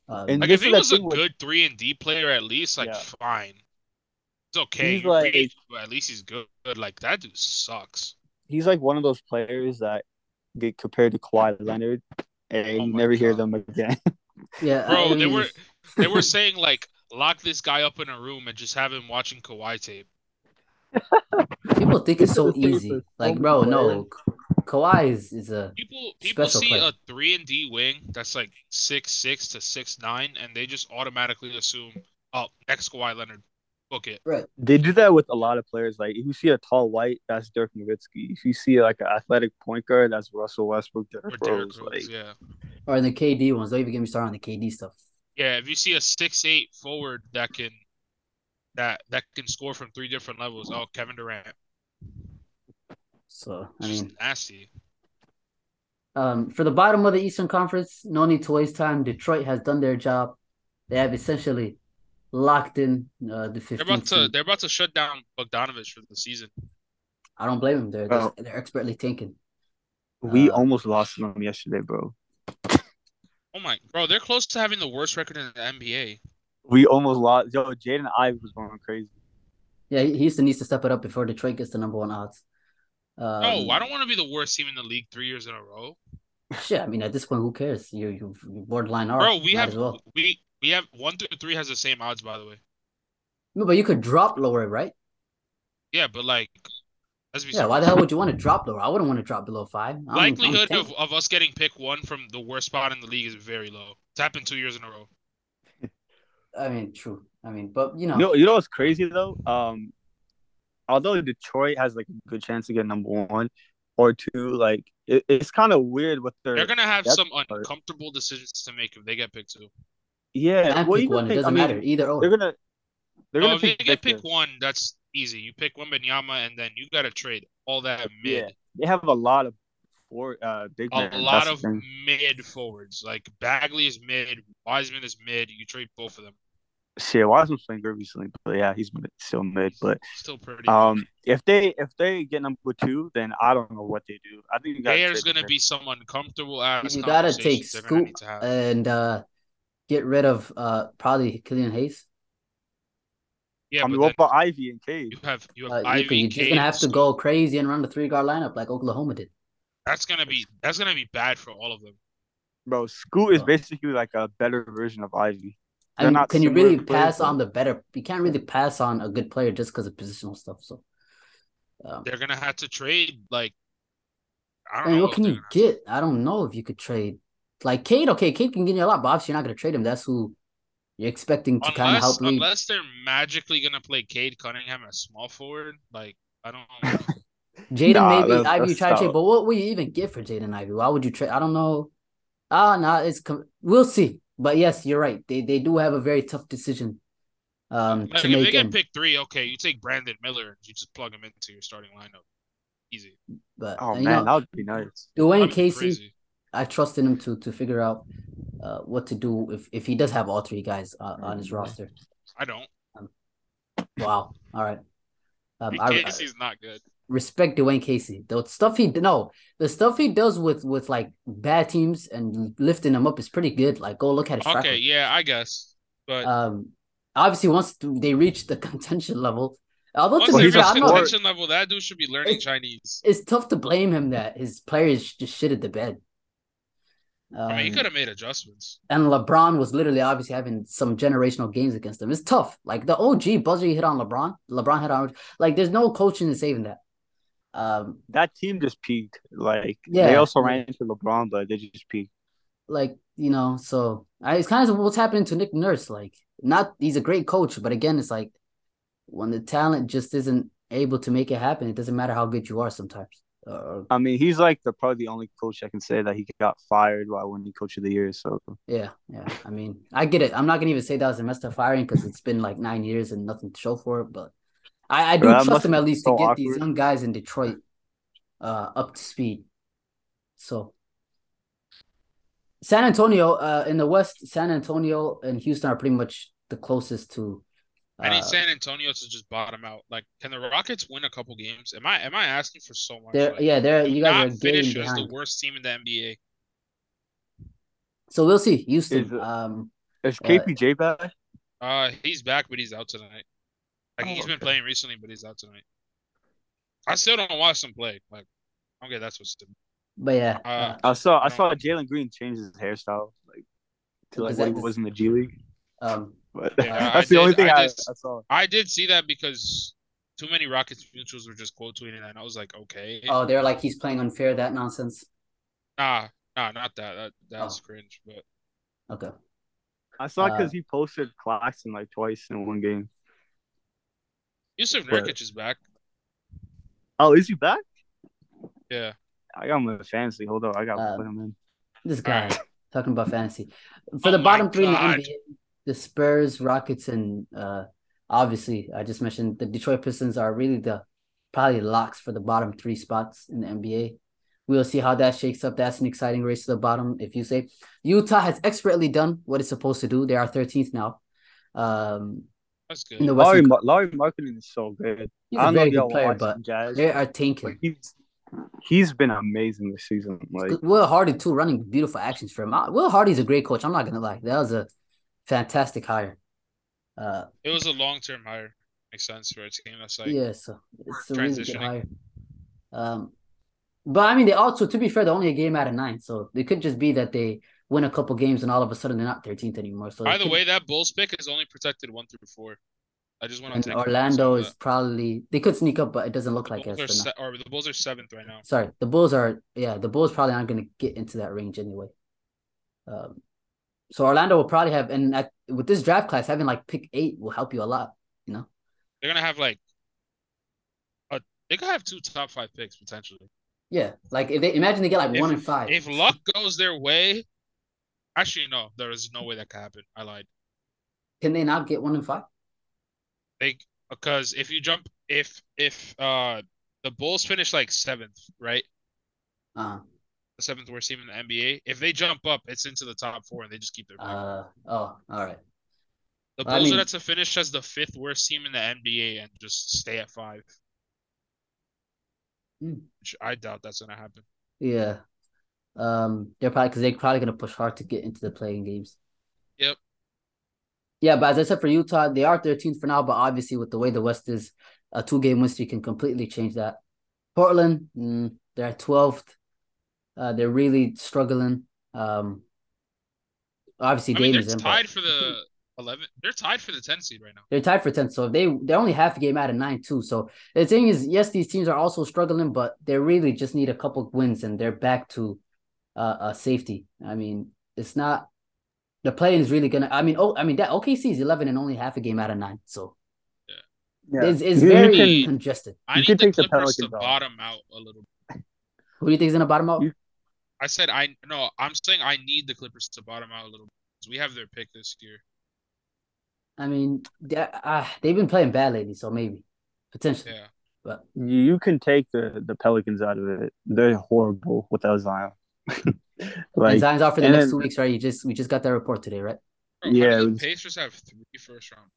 Um, like if he was a good three and D player, at least like yeah. fine, it's okay. He's like, but at least he's good. Like that dude sucks. He's like one of those players that get compared to Kawhi Leonard, and oh you never God. hear them again. yeah, bro, I mean, they were they were saying like lock this guy up in a room and just have him watching Kawhi tape. People think it's so easy. Like, oh bro, no. Kawhi is, is a people people see player. a three and D wing that's like six six to six nine, and they just automatically assume, oh, next Kawhi Leonard, book it. Right. They do that with a lot of players. Like if you see a tall white, that's Dirk Nowitzki. If you see like an athletic point guard, that's Russell Westbrook. Derrick Rose, Rose, like, yeah. Or in the KD ones, don't even get me started on the KD stuff. Yeah, if you see a six eight forward that can that that can score from three different levels, oh Kevin Durant. So I mean, nasty. Um, for the bottom of the Eastern Conference, no need to waste time. Detroit has done their job. They have essentially locked in uh, the 15th. They're about to they're about to shut down Bogdanovich for the season. I don't blame them. They're they're, they're expertly tanking. We uh, almost lost them yesterday, bro. Oh my, bro! They're close to having the worst record in the NBA. We almost lost. Yo, Jaden Ivey was going crazy. Yeah, he Houston needs to step it up before Detroit gets the number one odds. Um, no, I don't want to be the worst team in the league three years in a row. Shit, I mean, at this point, who cares? You you borderline are. Bro, we have well. we we have one through three has the same odds, by the way. No, but you could drop lower, right? Yeah, but like, yeah. Why the hell would you want to drop lower? I wouldn't want to drop below five. Likelihood of, of us getting pick one from the worst spot in the league is very low. It's happened two years in a row. I mean, true. I mean, but you know, you know, you know what's crazy though? Um, although Detroit has like a good chance to get number one or two, like it, it's kind of weird what they're. They're gonna have some uncomfortable decisions to make if they get picked two. Yeah, well, pick one. Pick, it doesn't I mean, matter either. Or. They're gonna. They're gonna oh, pick, they get pick one. That's easy. You pick Wembanyama, and then you got to trade all that mid. Yeah, they have a lot of for uh big. A man. lot That's of mid forwards. Like Bagley is mid, Wiseman is mid. You trade both of them. Shit, Wiseman's playing good recently, but yeah, he's still mid. But still pretty. Um, good. if they if they get number two, then I don't know what they do. I think there's gonna be some uncomfortable ass. You gotta take Scoot and uh, get rid of uh probably Killian Hayes. Yeah, I mean, what about Ivey and Cade? You have you have uh, Ivey. You're just gonna have to go crazy and run the three guard lineup like Oklahoma did. That's gonna be that's gonna be bad for all of them. Bro, Scoot is basically like a better version of Ivey. I mean, can you really pass on the better? You can't really pass on a good player just because of positional stuff. So um, they're gonna have to trade. Like, I don't I mean, know. What can you get? I don't know if you could trade. Like Cade, okay, Cade can get you a lot, but obviously you're not gonna trade him. That's who you're expecting to kind of help lead. Unless they're magically gonna play Cade Cunningham as small forward, like I don't. Jaden nah, maybe that's, Ivey you try to trade, but what will you even get for Jaden Ivey? Why would you trade? I don't know. Ah, uh, no, nah, it's we'll see. But yes, you're right. They they do have a very tough decision. Um, like, to if make they get pick three, okay, you take Brandon Miller and you just plug him into your starting lineup. Easy. But oh man, know, that would be nice. Dwane Casey, I trust in him to to figure out uh, what to do if if he does have all three guys uh, on his roster. I don't. Um, wow. All right. Um, Casey's I, not good respect Dwane Casey. The stuff he no, the stuff he does with with like bad teams and lifting them up is pretty good. Like go look at his. Okay, yeah, I guess. But um, obviously once they reach the contention level, although once to be fair, contention level, that dude should be learning it's, Chinese. It's tough to blame him that his players just shitted the bed. Um, I mean, he um, could have made adjustments. And LeBron was literally obviously having some generational games against them. It's tough. Like the OG buzzer hit on LeBron. LeBron hit on like there's no coaching in saving that. Um, that team just peaked. Like yeah, they also ran into LeBron, but they just peaked. Like you know, so I, it's kind of what's happening to Nick Nurse. Like, not he's a great coach, but again, it's like when the talent just isn't able to make it happen, it doesn't matter how good you are sometimes. Uh, I mean, he's like the probably the only coach I can say that he got fired while winning Coach of the Year. So yeah, yeah. I mean, I get it. I'm not gonna even say that was a messed up firing because it's been like nine years and nothing to show for it. But I, I do Bro, trust him at least so to get awkward. these young guys in Detroit uh, up to speed. So San Antonio uh, in the West, San Antonio and Houston are pretty much the closest to. Uh, I need San Antonio to just bottom out. Like, can the Rockets win a couple games? Am I am I asking for so much? They're, like, yeah, they're you guys are finish as the worst team in the NBA. So we'll see. Houston. Is, um, is KPJ uh, back? Uh, he's back, but he's out tonight. Like oh, he's been okay. playing recently, but he's out tonight. I still don't watch him play. Like, okay, that's what's. But yeah, uh, uh, I saw I saw Jalen Green change his hairstyle like to like what he was in the G League. Um, but yeah, that's I the did, only thing I, I, did, I, saw. I did see that because too many Rockets mutuals were just quote tweeting, and I was like, okay. Oh, they're like he's playing unfair. That nonsense. Nah, nah, not that. That that's oh. cringe. But okay. I saw because uh, he posted Claxton like twice in one game. Jusuf Nurkic is back. Oh, is he back? Yeah. I got him in fantasy. Hold on, I got to uh, put him in. This guy talking about fantasy for oh the bottom three God. in the NBA: the Spurs, Rockets, and uh, obviously I just mentioned the Detroit Pistons are really the probably locks for the bottom three spots in the NBA. We'll see how that shakes up. That's an exciting race to the bottom. If you say Utah has expertly done what it's supposed to do, they are 13th now. Um, that's good. In the Lauri, Lauri Markkanen is so good. He's a very good player, but Jazz. they are tanking. He's, he's been amazing this season. Like Will Hardy too, running beautiful actions for him. Will Hardy's a great coach. I'm not gonna lie. That was a fantastic hire. Uh, It was a long term hire. Makes sense for a team that's like yeah, so it's a really good hire. Um, but I mean, they also, to be fair, they're only a game out of nine, so it could just be that they win a couple games and all of a sudden they're not 13th anymore. So By the could- way, that Bulls pick is only protected one through four. I just want to and Orlando is of probably they could sneak up, but it doesn't look that. like it Bulls for are now. se- or the Bulls are seventh right now. Sorry, the Bulls are yeah, the Bulls probably aren't going to get into that range anyway. Um, so Orlando will probably have, and at, with this draft class, having like pick eight will help you a lot. You know, They're gonna have like a they could have two top five picks potentially. yeah, like if they imagine they get like If- one and five. If luck goes their way, actually no, there is no way that could happen. I lied. can they not get one and five? They because if you jump if if uh the Bulls finish like seventh, right? Uh, The seventh worst team in the NBA. If they jump up, it's into the top four and they just keep their uh, oh, all right. the I Bulls mean- would have to finish as the fifth worst team in the NBA and just stay at five. Hmm. I doubt that's gonna happen. Yeah. Um, they're probably because they're probably gonna push hard to get into the playing games. Yep. Yeah, but as I said for Utah, they are 13th for now, but obviously with the way the West is, a two game win streak can completely change that. Portland, mm, they're 12th. Uh, they're really struggling. Um, obviously I mean, Damon's they're in, but tied for the 11. They're tied for the 10 seed right now. they're tied for ten. So if they they're only half a game out of nine too. So the thing is, yes, these teams are also struggling, but they really just need a couple wins and they're back to uh, uh safety. I mean, it's not the playing is really gonna. I mean, oh, I mean that OKC is 11 and only half a game out of nine. So Yeah. it's, it's You- you very can- congested. I You need can the take the Clippers to Pelicans off. bottom out a little. Bit. Who do you think is gonna bottom out? You- I said I no. I'm saying I need the Clippers to bottom out a little. Because we have their pick this year. I mean, they, uh, they've been playing bad lately, so maybe potentially. Yeah. But You, you can take the, the Pelicans out of it. They're horrible without Zion. and like Zion's out for the next then- two weeks, right? You just we just got that report today, right? Bro, Yeah, How it do the was- Pacers have three first round?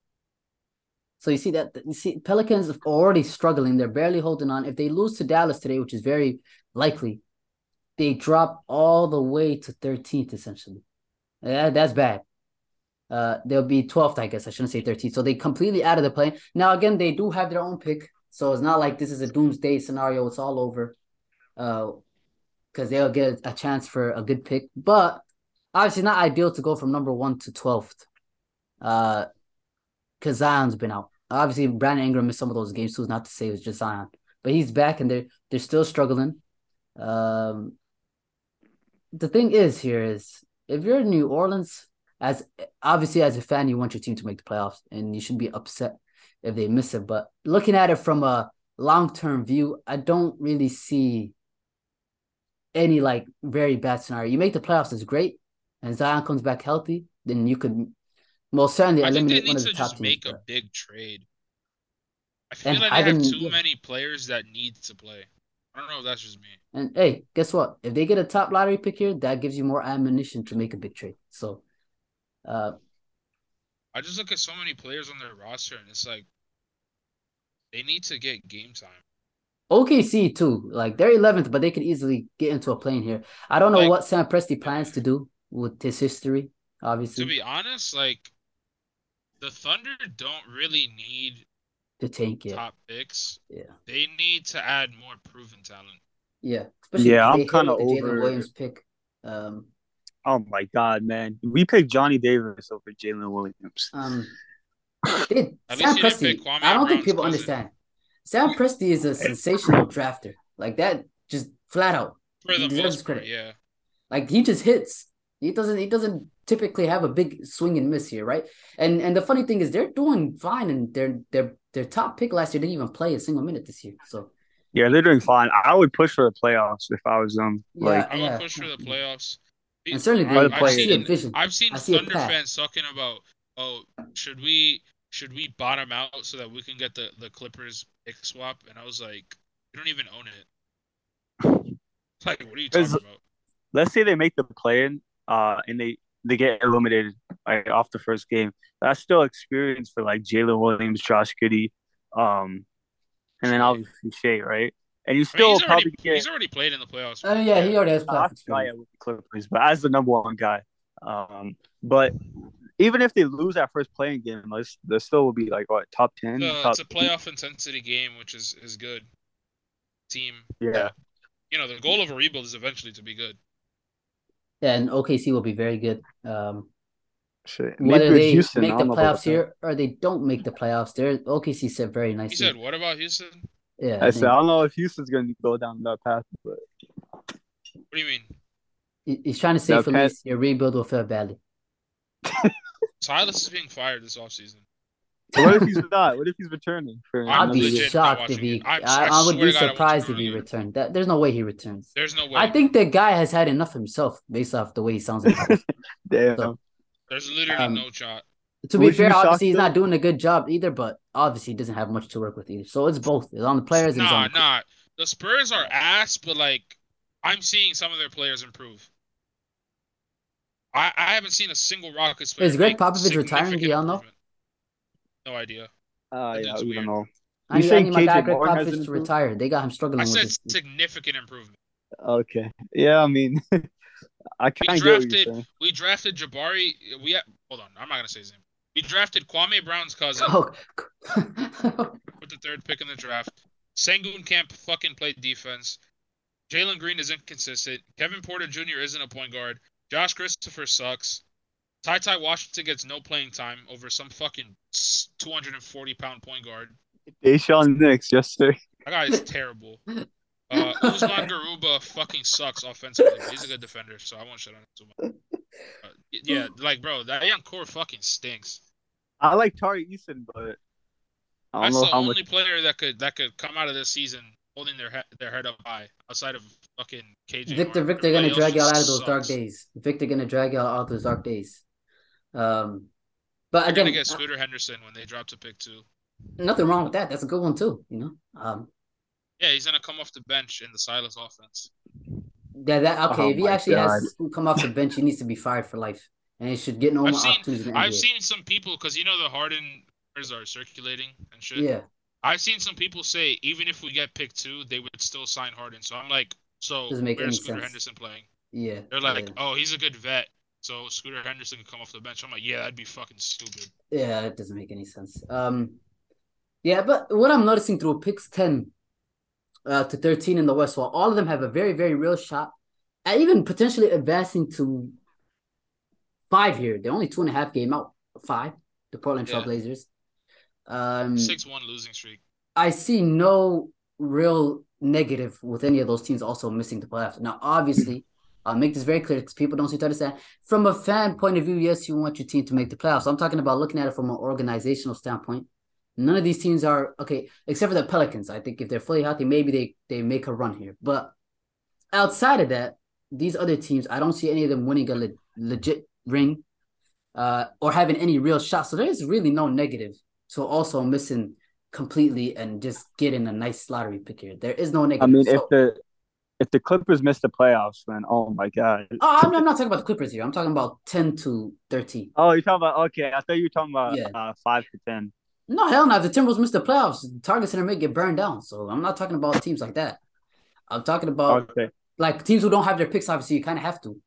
So you see that you see Pelicans are already struggling. They're barely holding on. If they lose to Dallas today, which is very likely, they drop all the way to 13th essentially. Yeah, that's bad. Uh, they'll be 12th, I guess. I shouldn't say 13th. So they completely out of the play. Now again, they do have their own pick, so it's not like this is a doomsday scenario. It's all over. Uh, because they'll get a chance for a good pick, but obviously not ideal to go from number one to 12th. Uh, because Zion's been out. Obviously, Brandon Ingram missed some of those games too. Not to say it was just Zion, but he's back and they're they're still struggling. Um, the thing is here is if you're in New Orleans, as obviously as a fan, you want your team to make the playoffs, and you shouldn't be upset if they miss it. But looking at it from a long term view, I don't really see any like very bad scenario. You make the playoffs is great, and Zion comes back healthy, then you could most certainly I think they eliminate one of the to top just teams. make a big trade. I feel And like they have too many players that need to play. I don't know if that's just me. And hey, guess what? If they get a top lottery pick here, that gives you more ammunition to make a big trade. So, uh, I just look at so many players on their roster and it's like they need to get game time. OKC too, like they're 11th, but they could easily get into a plane here. I don't know Like- what Sam Presti plans to do with his history, obviously, To be honest, like the Thunder don't really need to tank it. top picks. Yeah. They need to add more proven talent. Yeah, especially Yeah, I'm kinda with the Jalen Williams pick. Um, Oh my god, man. We picked Johnny Davis over Jalen Williams. um, they, Sam least you didn't pick Presti. I don't think people cousin. understand. Sam Presti is a sensational drafter, like that, just flat out. For He the deserves most part, credit. yeah. Like he just hits. He doesn't. He doesn't typically have a big swing and miss here, right? And and the funny thing is they're doing fine, and their their their top pick last year didn't even play a single minute this year. So Yeah, they're doing fine. I would push for the playoffs if I was them. Yeah, Like I would yeah. push for the playoffs. and certainly I- they, I'd I play see a seen, vision. I've seen I see Thunder fans talking about, oh, should we should we bottom out so that we can get the the Clippers pick swap? And I was like, you don't even own it. Like, what are you talking about? let's say they make the play in, uh, and they they get eliminated like off the first game. That's still experience for like Jalen Williams, Josh Giddey, um, and then obviously Shai, right? And you I mean, still he's already probably get he's already played in the playoffs. Oh yeah, he already has uh, playoff yeah, experience. with the Clippers, but as the number one guy. Um, but even if they lose that first playing game, like, they still will be like what top ten. Uh, top it's a playoff intensity game, which is is good. Team. Yeah. You know, the goal of a rebuild is eventually to be good. Yeah, and OKC will be very good. Um, Shit. Maybe whether they Houston, make the don't know about playoffs here or they don't make the playoffs, there OKC said very He nicely. said, "What about Houston? yeah, I I said I don't know if Houston's gonna go down that path, but What do you mean?" he- he's trying to say No, for Pat- Felice, your rebuild will fail badly. Silas is being fired this offseason. But what if he's not? What if he's returning for I'm I'd be legit year? not shocked if he. I- I, I I would be to God, I won't surprised if he either. returned. That there's no way he returns. There's no way. I think the guy has had enough himself, based off the way he sounds. in Damn. So- There's literally Um, no shot. To be Would fair, obviously he's though? not doing a good job either, but obviously he doesn't have much to work with either. So it's both. It's on the players and it's Nah, on the nah. The Spurs are ass, but like I'm seeing some of their players improve. I I haven't seen a single Rockets player. Is Gregg Popovich retiring? Do significant y'all know? Improvement. No idea. Uh, yeah, dude's we don't know. I You need, I saying need my guy KJ Greg Moore hasn't to improved? retire. They got him struggling I with said this. significant improvement. Okay. Yeah, I mean, I We kind of get what you're drafted we drafted Jabari. We ha- hold on. I'm not gonna say his name. We drafted Kwame Brown's cousin Oh. with the third pick in the draft. Sengun Camp fucking played defense. Jalen Green is inconsistent. Kevin Porter Jr. isn't a point guard. Josh Christopher sucks. Ty Ty Washington gets no playing time over some fucking 240 pound point guard. Daishen Nix, yes sir. That guy is terrible. Uh, Usman Garuba fucking sucks offensively. He's a good defender, so I won't shut on him too much. Uh, yeah, like bro, that young core fucking stinks. I like Tari Eason, but I don't That's know the how only much. player that could that could come out of this season holding their head their head up high outside of fucking KJ. Victor, Martin. Victor gonna drag y'all out of those dark days. Victor gonna drag y'all out of those dark days. Um, but They're again, gonna get uh, Scooter Henderson when they drop to pick two. nothing wrong with that. That's a good one too. You know, um, Yeah, he's gonna come off the bench in the Silas offense. yeah, that okay. Oh if he actually God. has to come off the bench, he needs to be fired for life, and he should get no I've more seen- opportunities in I've seen some people because you know the Harden rumors are circulating and shit. Yeah, I've seen some people say even if we get pick two, they would still sign Harden. So I'm like, so Doesn't make where's Scooter sense. Henderson playing? yeah. They're like, yeah. oh, he's a good vet, so Scooter Henderson can come off the bench. I'm like, yeah, that'd be fucking stupid. Yeah, it doesn't make any sense. Um, yeah, but what I'm noticing through picks ten uh, to thirteen in the West, while all of them have a very, very real shot at even potentially advancing to five here. They're only two and a half game out. Five, the Portland Yeah. Trailblazers. Um, Six one losing streak. I see no real negative with any of those teams also missing the playoffs. Now, obviously, I'll make this very clear because people don't seem to understand. From a fan point of view, yes, you want your team to make the playoffs. I'm talking about looking at it from an organizational standpoint. None of these teams are okay, except for the Pelicans. I think if they're fully healthy, maybe they they make a run here. But outside of that, these other teams, I don't see any of them winning a le- legit ring, uh, or having any real shots. So there is really no negative to also missing completely and just getting a nice lottery pick here. There is no negative. I mean, So- if the if the Clippers miss the playoffs, then oh my god. oh, I'm, I'm not talking about the Clippers here. I'm talking about ten to thirteen. Oh, you're talking about okay. I thought you were talking about Yeah. uh, five to ten. No, hell no. If the Timberwolves miss the playoffs, Target Center may get burned down. So I'm not talking about teams like that. I'm talking about Okay. like teams who don't have their picks. Obviously, you kind of have to.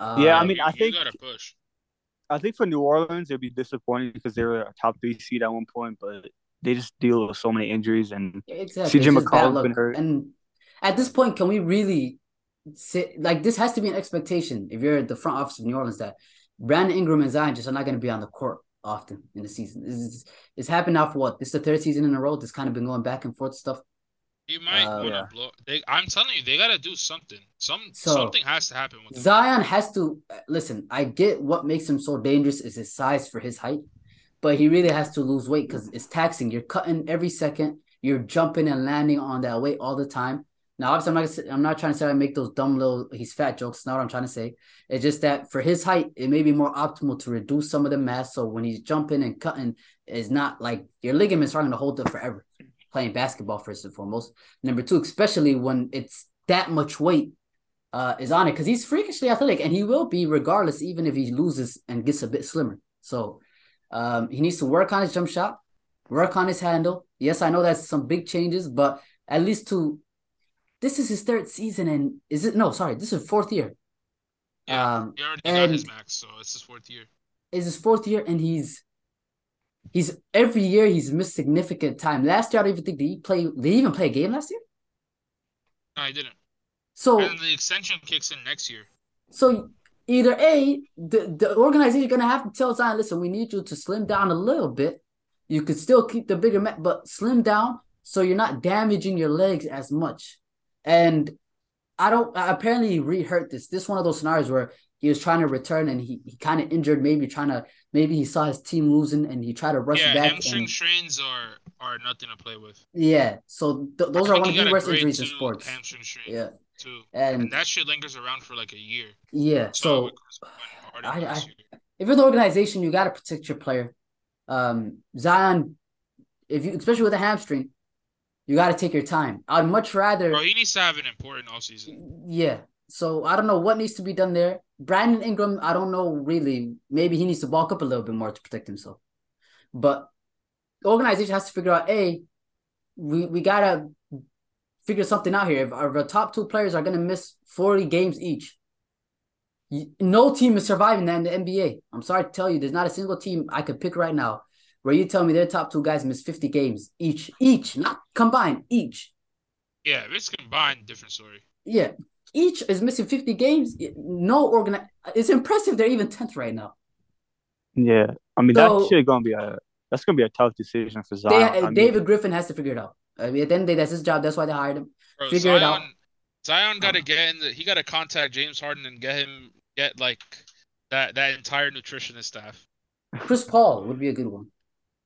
Uh, Yeah, I mean, you, I you think- gotta push. I think for New Orleans, it'd be disappointing because they were a top three seed at one point, but they just deal with so many injuries and exactly. CJ It's just bad McCollum's been hurt. And at this point, can we really sit like this? Has to be an expectation if you're the front office of New Orleans that Brandon Ingram and Zion just are not going to be on the court often in the season. This is it's happened now for what? This is the third season in a row. This kind of been going back and forth stuff. You might Uh, want to Yeah. blow. They, I'm telling you, they gotta do something. Some So- something has to happen with them. Zion has to listen. I get what makes him so dangerous is his size for his height, but he really has to lose weight because it's taxing. You're cutting every second. You're jumping and landing on that weight all the time. Now, obviously, I'm not. I'm not trying to say I make those dumb little he's fat jokes. That's not what I'm trying to say. It's just that for his height, it may be more optimal to reduce some of the mass. So when he's jumping and cutting, it's not like your ligaments are going to hold up forever. Playing basketball first and foremost. Number two, especially when it's that much weight uh, is on it because he's freakishly athletic and he will be regardless, even if he loses and gets a bit slimmer. So um, he needs to work on his jump shot, work on his handle. Yes, I know that's some big changes, but at least to this is his third season and is it no sorry, this is fourth year. Yeah, Um He already got his max, so it's his fourth year. is his fourth year, and he's he's every year he's missed significant time. Last year, I don't even think did he play. Did he even play a game last year? No, I didn't. So And the extension kicks in next year. So either A, the, the organization is gonna have to tell Zion, listen, we need you to slim down a little bit. You could still keep the bigger mat, but slim down so you're not damaging your legs as much. And I don't I apparently he re-hurt this. This one of those scenarios where he was trying to return and he, he kind of injured, maybe trying to maybe he saw his team losing and he tried to rush yeah, back. hamstring And, strains are are nothing to play with. yeah, so th- those I are one of the worst injuries in sports. Hamstring strain Yeah, too. and, And that shit lingers around for like a year. yeah, So so it goes when Harden I- I- if you're the organization, you got to protect your player. Um, Zion, if you especially with a hamstring, you got to take your time. I'd much rather, Bro, he needs to have an important offseason. yeah. So I don't know what needs to be done there. Brandon Ingram, I don't know really. Maybe he needs to bulk up a little bit more to protect himself. But the organization has to figure out a we we gotta figure something out here. If our, our top two players are gonna miss forty games each, no team is surviving that in the NBA. I'm sorry to tell you, there's not a single team I could pick right now where you tell me their top two guys miss 50 games each, each, not combined, each. Yeah, if it's combined, different story. Yeah, each is missing 50 games. No organ. It's impressive they're even 10th right now. Yeah, I mean So- that shit gonna be a that's gonna be a tough decision for They, Zion. I mean, David Griffin has to figure it out. I mean, at the end of the day, that's his job. That's why they hired him. Bro, Figure it Zion, out. Zion got to get in the. He got to contact James Harden and get him get like that that entire nutritionist staff. Chris Paul would be a good one.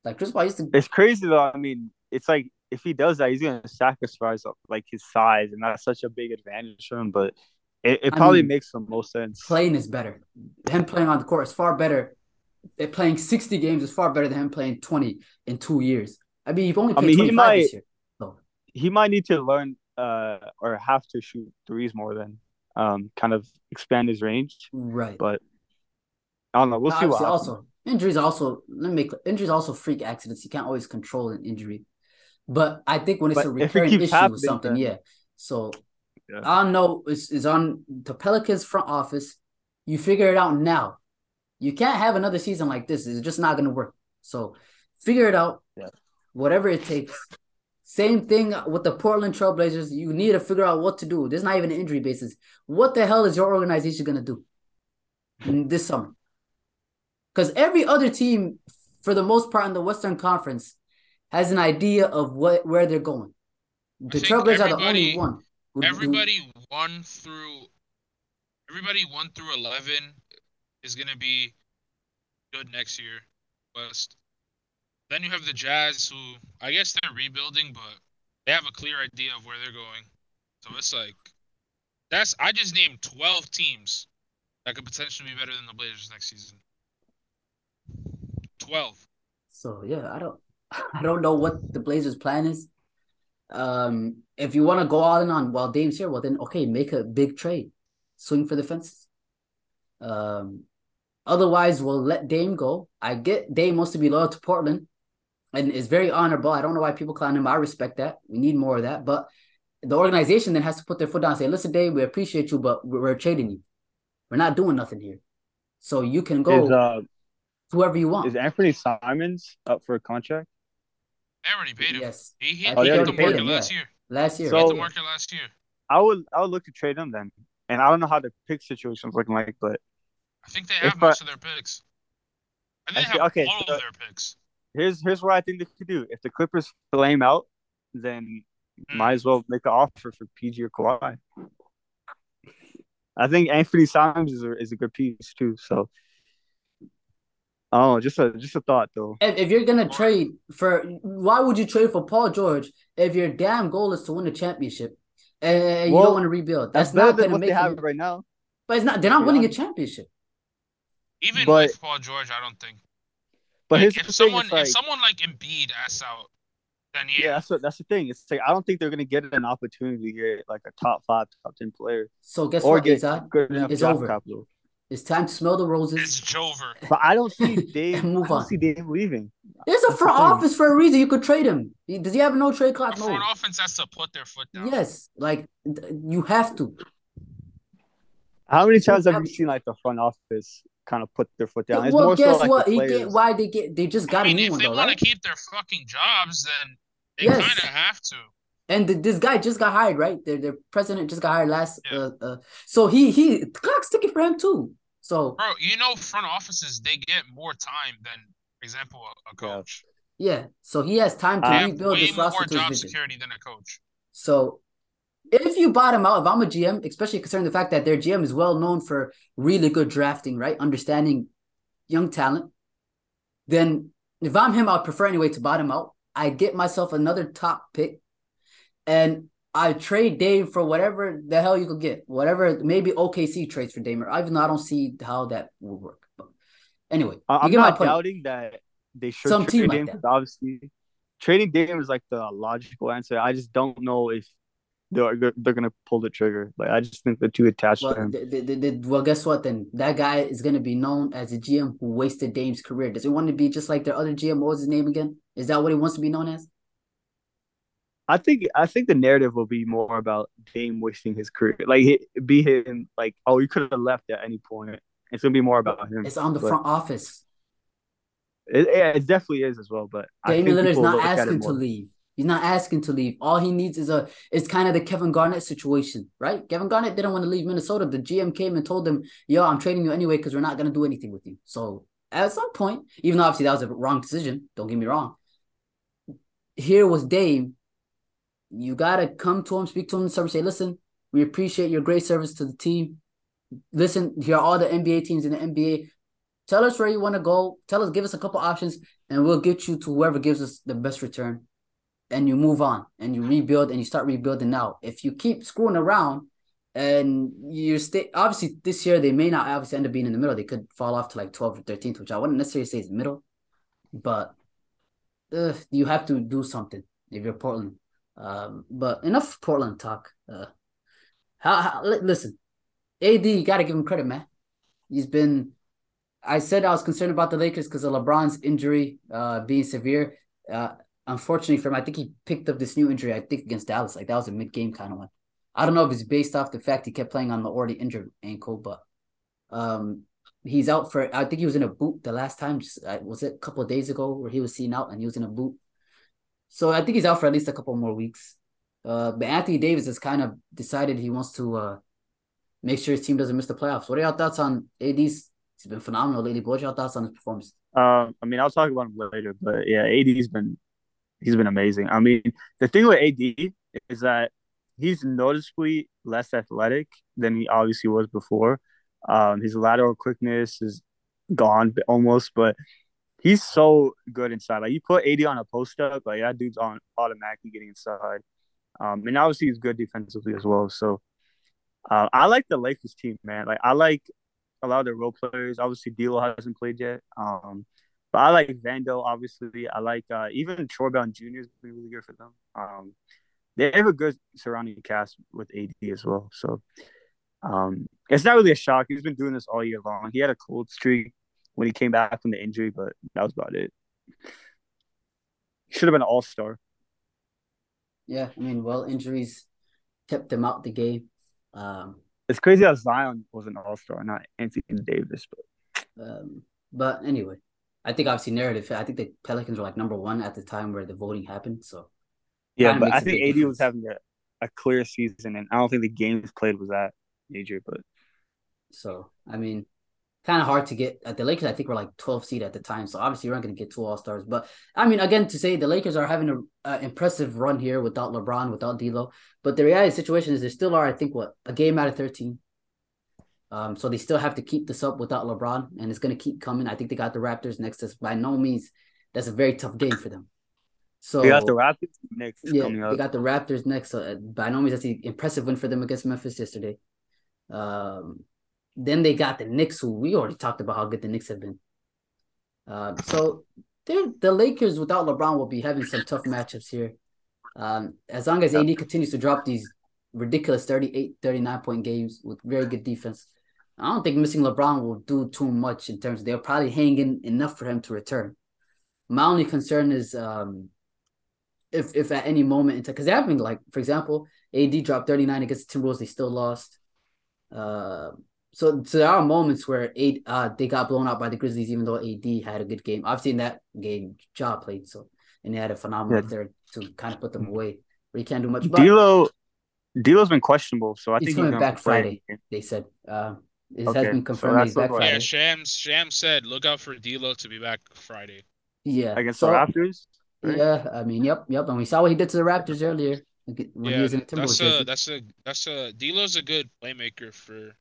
Like Chris Paul used to. it's crazy though. I mean, it's like if he does that, he's gonna sacrifice like his size, and that's such a big advantage for him. But it, it probably mean, makes the most sense. Playing is better. Him playing on the court is far better. They're playing 60 games is far better than him playing 20 in two years. I mean, you've only I played mean, he 25 might- this year. So He might need to learn uh or have to shoot threes more than um kind of expand his range. right. But I don't know. We'll see what happens. also injuries also let me make injuries also freak accidents. You can't always control an injury. But I think when it's But a if it recurring issue with something, then- yeah. So Yeah. I don't know it's, is on the Pelicans front office. You figure it out now. You can't have another season like this. It's just not gonna work. So figure it out. Yeah. Whatever it takes. Same thing with the Portland Trailblazers. You need to figure out what to do. There's not even an injury basis. What the hell is your organization gonna do this summer? Because every other team, for the most part in the Western Conference, has an idea of what where they're going. The Trailblazers are the only one. Everybody one through everybody one through eleven is gonna be good next year. West. Then you have the Jazz, who I guess they're rebuilding, but they have a clear idea of where they're going. So it's like that's I just named twelve teams that could potentially be better than the Blazers next season. Twelve. So yeah, I don't I don't know what the Blazers' plan is. Um, if you want to go all in on while Dame's here, well then okay, make a big trade, swing for the fences. Um, otherwise we'll let Dame go. I get Dame wants to be loyal to Portland, and is very honorable. I don't know why people clown him. I respect that. We need more of that, but the organization then has to put their foot down and say, "Listen, Dame, we appreciate you, but we're, we're trading you. We're not doing nothing here. So you can go Is uh whoever you want." is Anthony Simons up for a contract? They already paid him. yes, He, he, I he hit the market him, last yeah. year. last year. He hit So- the market last year. I would I would look to trade him then. And I don't know how the pick situation's looking like, but I think they If have I- most of their picks. I think I they think- have okay, all so- of their picks. here's here's what I think they could do. If the Clippers flame out, then Mm. might as well make an offer for PG or Kawhi. I think Anthony Simons is a, is a good piece too. So, oh, just a just a thought though. If, if you're gonna trade for, why would you trade for Paul George if your damn goal is to win a championship and you Well, don't want to rebuild? That's, That's not gonna what make they have it. right now. But it's not. They're not be winning a championship. Even But- with Paul George, I don't think. But Like, here's if someone like, if someone like Embiid asks out, then yeah. yeah, that's what that's the thing. It's like I don't think they're gonna get an opportunity to get like a top five, top ten player, So guess or what, get Izad? good enough It's over. capital. It's time to smell the roses. It's roses. Jover. But I don't see Dave. Move I don't on. see Dame leaving. There's a front office for a reason. You could trade him. Does he have no trade The clause? No. front offense has to put their foot down. Yes, like you have to. How many times have you seen like the front office kind of put their foot down. It's well, more guess so like what? the He get, why they get they just got I mean, a new if one they though, want right? to keep their fucking jobs, then they Yes. kind of have to. And th- this guy just got hired, right? Their their president just got hired last. Yeah. Uh, uh, so he he the clock's ticking for him too. So Bro, you know, front offices they get more time than, for example, a, a coach. yeah, so he has time to Uh, They have rebuild way this more roster to job vision. security than a coach. So if you bottom out, if I'm a GM, especially considering the fact that their GM is well known for really good drafting, right? Understanding young talent, then if I'm him, I'd prefer anyway to bottom out. I get myself another top pick and I trade Dame for whatever the hell you could get. Whatever maybe OKC trades for Dame, even though I don't see how that would work. But anyway, I'm not point. doubting that they should Some team trade like him that. obviously trading Dame is like the logical answer. I just don't know if they're they're, gonna pull the trigger. Like I just think they're too attached to Well, him. th- th- th- th- well, guess what? Then that guy is going to be known as a GM who wasted Dame's career. Does he want to be just like their other GM? What was his name again? Is that what he wants to be known as? I think I think the narrative will be more about Dame wasting his career. Like be him like oh you could have left at any point. It's gonna be more about him. It's on the But front office. It, it definitely is as well. But I Damian think Lillard's not look at it asking to leave. He's not asking to leave. All he needs is a. It's kind of the Kevin Garnett situation, right? Kevin Garnett didn't want to leave Minnesota. The GM came and told him, "Yo, I'm trading you anyway because we're not gonna do anything with you." So at some point, even though obviously that was a wrong decision, don't get me wrong. Here was Dame. You gotta come to him, speak to him, and say, "Listen, we appreciate your great service to the team. Listen, here are all the NBA teams in the NBA. Tell us where you want to go. Tell us, give us a couple options, and we'll get you to whoever gives us the best return. And you move on and you rebuild and you start rebuilding now. If you keep screwing around and you stay, obviously this year they may not obviously end up being in the middle. They could fall off to like 12th or 13th, which I wouldn't necessarily say is middle, but uh, you have to do something if you're Portland. Um, but enough Portland talk. Uh, how, how listen, AD, you got to give him credit, man. He's been I said I was concerned about the Lakers because of LeBron's injury uh, being severe. Uh, unfortunately for him, I think he picked up this new injury, I think against Dallas. Like that was a mid game kind of one. I don't know if it's based off the fact he kept playing on the already injured ankle, but um, he's out for, I think he was in a boot the last time. Just, was it a couple of days ago where he was seen out and he was in a boot? So I think he's out for at least a couple more weeks. Uh, but Anthony Davis has kind of decided he wants to uh, make sure his team doesn't miss the playoffs. What are your thoughts on AD's He's been phenomenal lately. But what's your thoughts on his performance? Um, I mean, I'll talk about him later, but yeah, AD's been he's been amazing. I mean, the thing with AD is that he's noticeably less athletic than he obviously was before. Um, his lateral quickness is gone almost, but he's so good inside. Like you put AD on a post up, like that dude's on automatically getting inside. Um, and obviously he's good defensively as well. So uh, I like the Lakers team, man. Like I like a lot of their role players. Obviously, D'Lo hasn't played yet. Um, but I like Vando. Obviously, I like uh, even Troy Brown Jr. has been really good for them. Um, they have a good surrounding cast with AD as well. So um, it's not really a shock. He's been doing this all year long. He had a cold streak when he came back from the injury, but that was about it. Should have been an all star. Yeah, I mean, well, injuries kept him out the game. Um, It's crazy how Zion was an all star, not Anthony Davis. But um, but anyway, I think obviously narrative. I think the Pelicans were like number one at the time where the voting happened. So yeah, but I think AD was having a, a clear season, and I don't think the games played was that major. But so I mean, kind of hard to get at the Lakers. I think we're like 12 seed at the time, so obviously you're not going to get two All Stars. But I mean, again, to say the Lakers are having an uh, impressive run here without LeBron, without D'Lo. But the reality of the situation is they still are, I think, what a game out of 13. Um, so they still have to keep this up without LeBron, and it's going to keep coming. I think they got the Raptors next. To, by no means, that's a very tough game for them. So they got the Raptors next yeah, they got the Raptors next. So uh, by no means, that's an impressive win for them against Memphis yesterday. Um, then they got the Knicks, who we already talked about how good the Knicks have been. Um, so the Lakers without LeBron will be having some tough matchups here. Um, as long as AD continues to drop these ridiculous 38, 39 point games with very good defense, I don't think missing LeBron will do too much in terms of they'll probably hang in enough for him to return. My only concern is um, if if at any moment because they're having like for example, AD dropped 39 against the Timberwolves, they still lost. Uh, so, so there are moments where eight uh they got blown out by the Grizzlies, even though AD had a good game. I've seen that game, Ja played so, and they had a phenomenal Yeah. third to kind of put them away. Where you can't do much. But D'Lo, D'Lo's been questionable, so I He's think coming he's gonna back play. Friday. they said uh, it Okay, has been confirmed that that's he's back Friday. Yeah, Shams Shams said look out for D'Lo to be back Friday. Yeah, against so the Raptors. right? yeah, I mean, yep, yep, and we saw what he did to the Raptors earlier when he was in the that's Timberwolves. a jersey. that's a that's a D'Lo's a good playmaker for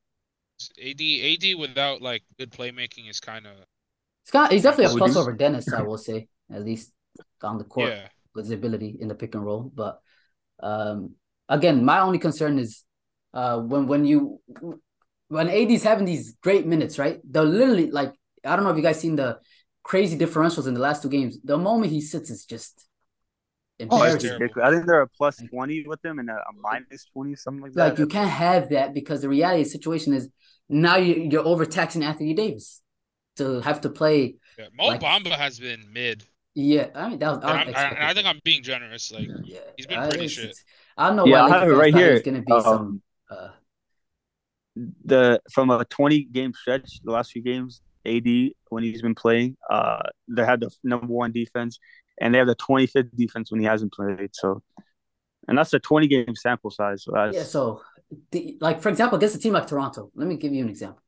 AD. AD without like good playmaking is kind of He's got, he's definitely a Would plus you- over Dennis, I will say, at least on the court. yeah. with his ability in the pick and roll. But um, again, my only concern is uh, when when you when AD's having these great minutes, right? They're literally like I don't know if you guys seen the crazy differentials in the last two games. The moment he sits is just Oh, it's ridiculous. I think they're a plus twenty with them and a, a minus twenty, something like that. like you can't have that because the reality of the situation is now you, you're overtaxing Anthony Davis to have to play. yeah. Mo Like- Bamba has been mid. Yeah, I mean that was. And, I, I'm, I think I'm being generous. Like Yeah, He's been I- pretty it's- shit. I don't know Yeah, why I have it right here. It's gonna be Um, some. Uh, the from a 20 game stretch, the last few games, AD when he's been playing, uh, they had the number one defense, and they have the 25th defense when he hasn't played. So, and that's a 20 game sample size. So Yeah, so the, like for example, against a team like Toronto, let me give you an example.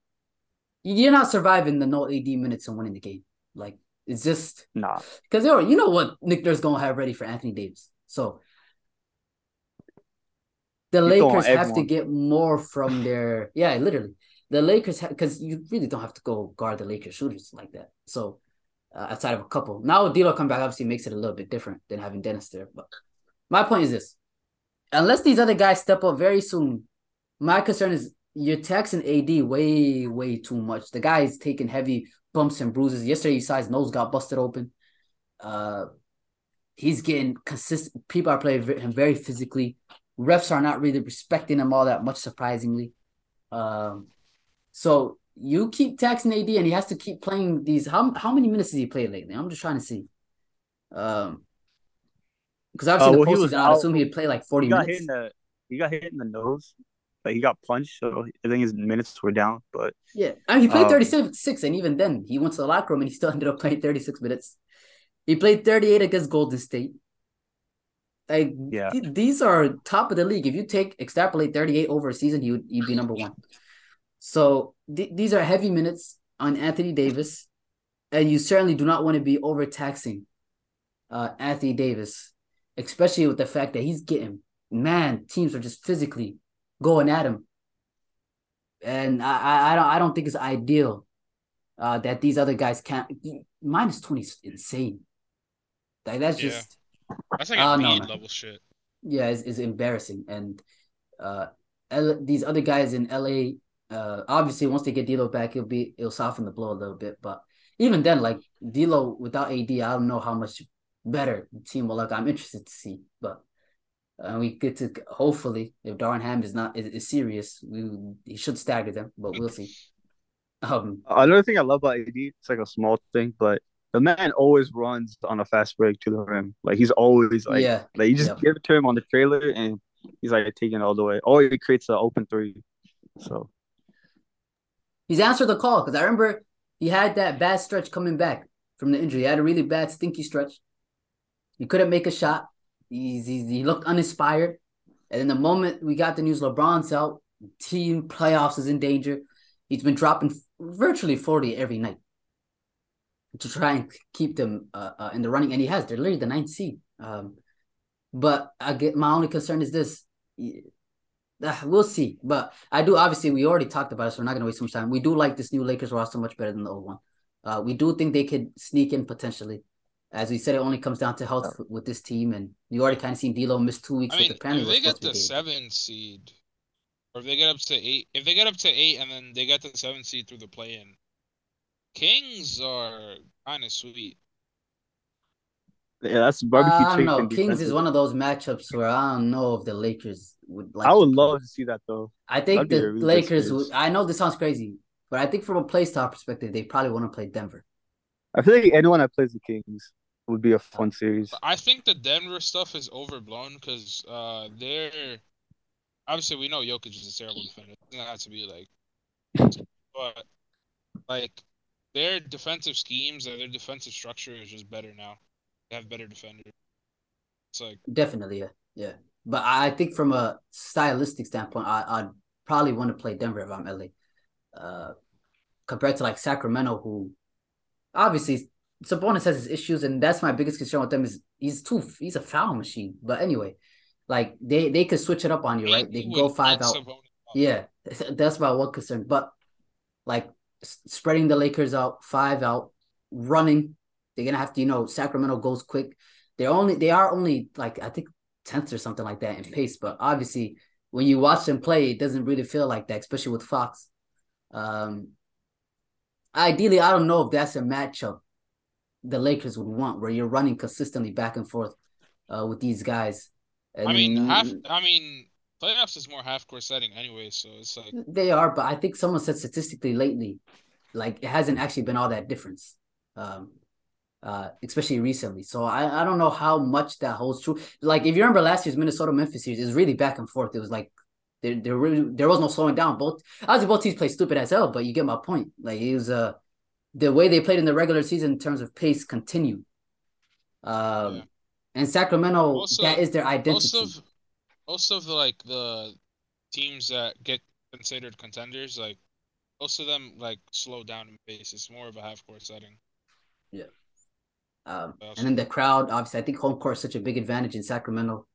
You're not surviving the no AD minutes and winning the game. Like it's just nah. because you know what Nick Nurse gonna have ready for Anthony Davis. So the going Lakers have to get more from their yeah, literally. The Lakers because you really don't have to go guard the Lakers shooters like that. So uh, outside of a couple, now D'Lo come back obviously makes it a little bit different than having Dennis there. But my point is this: unless these other guys step up very soon, my concern is you're taxing AD way, way too much. The guy is taking heavy bumps and bruises. Yesterday, you saw his nose got busted open. Uh, he's getting consistent. People are playing him very physically. Refs are not really respecting him all that much, surprisingly. Um, so you keep taxing AD, and he has to keep playing these. How how many minutes has he played lately? I'm just trying to see. Um, because obviously Uh, the well, he was postseason, I'd assume he'd play like 40 He minutes. the he got hit in the nose. Like he got punched, so I think his minutes were down. But Yeah, I mean, he played Um, 36, and even then, he went to the locker room and he still ended up playing 36 minutes. He played 38 against Golden State. Like, Yeah. th- these are top of the league. If you take extrapolate 38 over a season, would you'd be number one. So th- these are heavy minutes on Anthony Davis, and you certainly do not want to be overtaxing uh, Anthony Davis, especially with the fact that he's getting man teams are just physically going at him and I, I, don't I don't think it's ideal uh, that these other guys can't minus twenty is insane. Like that's Yeah. just That's like a no, level shit. yeah, it's, it's embarrassing. And uh, L- these other guys in LA, uh, obviously once they get D'Lo back, it'll be it'll soften the blow a little bit. But even then, like D'Lo without AD, I don't know how much better the team will look. I'm interested to see, but. And we get to hopefully if Darvin Ham is not is, is serious, we he should stagger them, but we'll see. Um, another thing I love about AD, it's like a small thing, but the man always runs on a fast break to the rim. Like he's always like, yeah, like you just yeah. give it to him on the trailer, and he's like taking it all the way, or he creates an open three. So he's answered the call because I remember he had that bad stretch coming back from the injury. He had a really bad stinky stretch. He couldn't make a shot. He's, he's, he looked uninspired. And then the moment we got the news LeBron's out, team playoffs is in danger. He's been dropping virtually 40 every night to try and keep them uh, uh, in the running. And he has. They're literally the ninth seed. Um, but I get my only concern is this. Uh, we'll see. But I do obviously we already talked about it, so we're not gonna waste so much time. We do like this new Lakers roster much better than the old one. Uh, we do think they could sneak in potentially. As we said, it only comes down to health with this team, and you already kind of seen D'Lo miss two weeks I with mean, the penalty. if they get the seven seed, or if they get up to eight, if they get up to eight and then they get the seven seed through the play-in, Kings are kind of sweet. Yeah, that's barbecue I chicken. don't know. Kings is one of those matchups where I don't know if the Lakers would like. I would to- love to see that though. I think that'd the really Lakers. Would, I know this sounds crazy, but I think from a play style perspective, they probably want to play Denver. I feel like anyone that plays the Kings would be a fun series. I think the Denver stuff is overblown because uh, they're obviously we know Jokic is a terrible defender. It doesn't have to be like but like their defensive schemes and their defensive structure is just better now. Have better defenders. It's like definitely, yeah, yeah. But I think from a stylistic standpoint, I, I'd probably want to play Denver if I'm LA. Uh, compared to like Sacramento, who obviously Sabonis has his issues, and that's my biggest concern with them is he's too he's a foul machine. But anyway, like they they could switch it up on you, right? They can go five out. Yeah, that's my one concern. But like spreading the Lakers out, five out, running, they're gonna have to. You know, Sacramento goes quick. They're only they are only like I think tenth or something like that in pace. But obviously, when you watch them play, it doesn't really feel like that, especially with Fox. Um, ideally, I don't know if that's a matchup the Lakers would want, where you're running consistently back and forth uh, with these guys. And I mean, half. I mean, playoffs is more half court setting anyway, so it's like they are. But I think someone said statistically lately, like it hasn't actually been all that difference, um, uh, especially recently. So I, I don't know how much that holds true. Like if you remember last year's Minnesota Memphis series, it was really back and forth. It was like there there really there was no slowing down. Both obviously both teams play stupid as hell, but you get my point. Like it was uh the way they played in the regular season in terms of pace continued. Um, yeah. and Sacramento, that is their identity. Most of, most of the like the teams that get considered contenders, like most of them like slow down in pace. It's more of a half court setting. Yeah. Um, and then the crowd, obviously, I think home court is such a big advantage in Sacramento.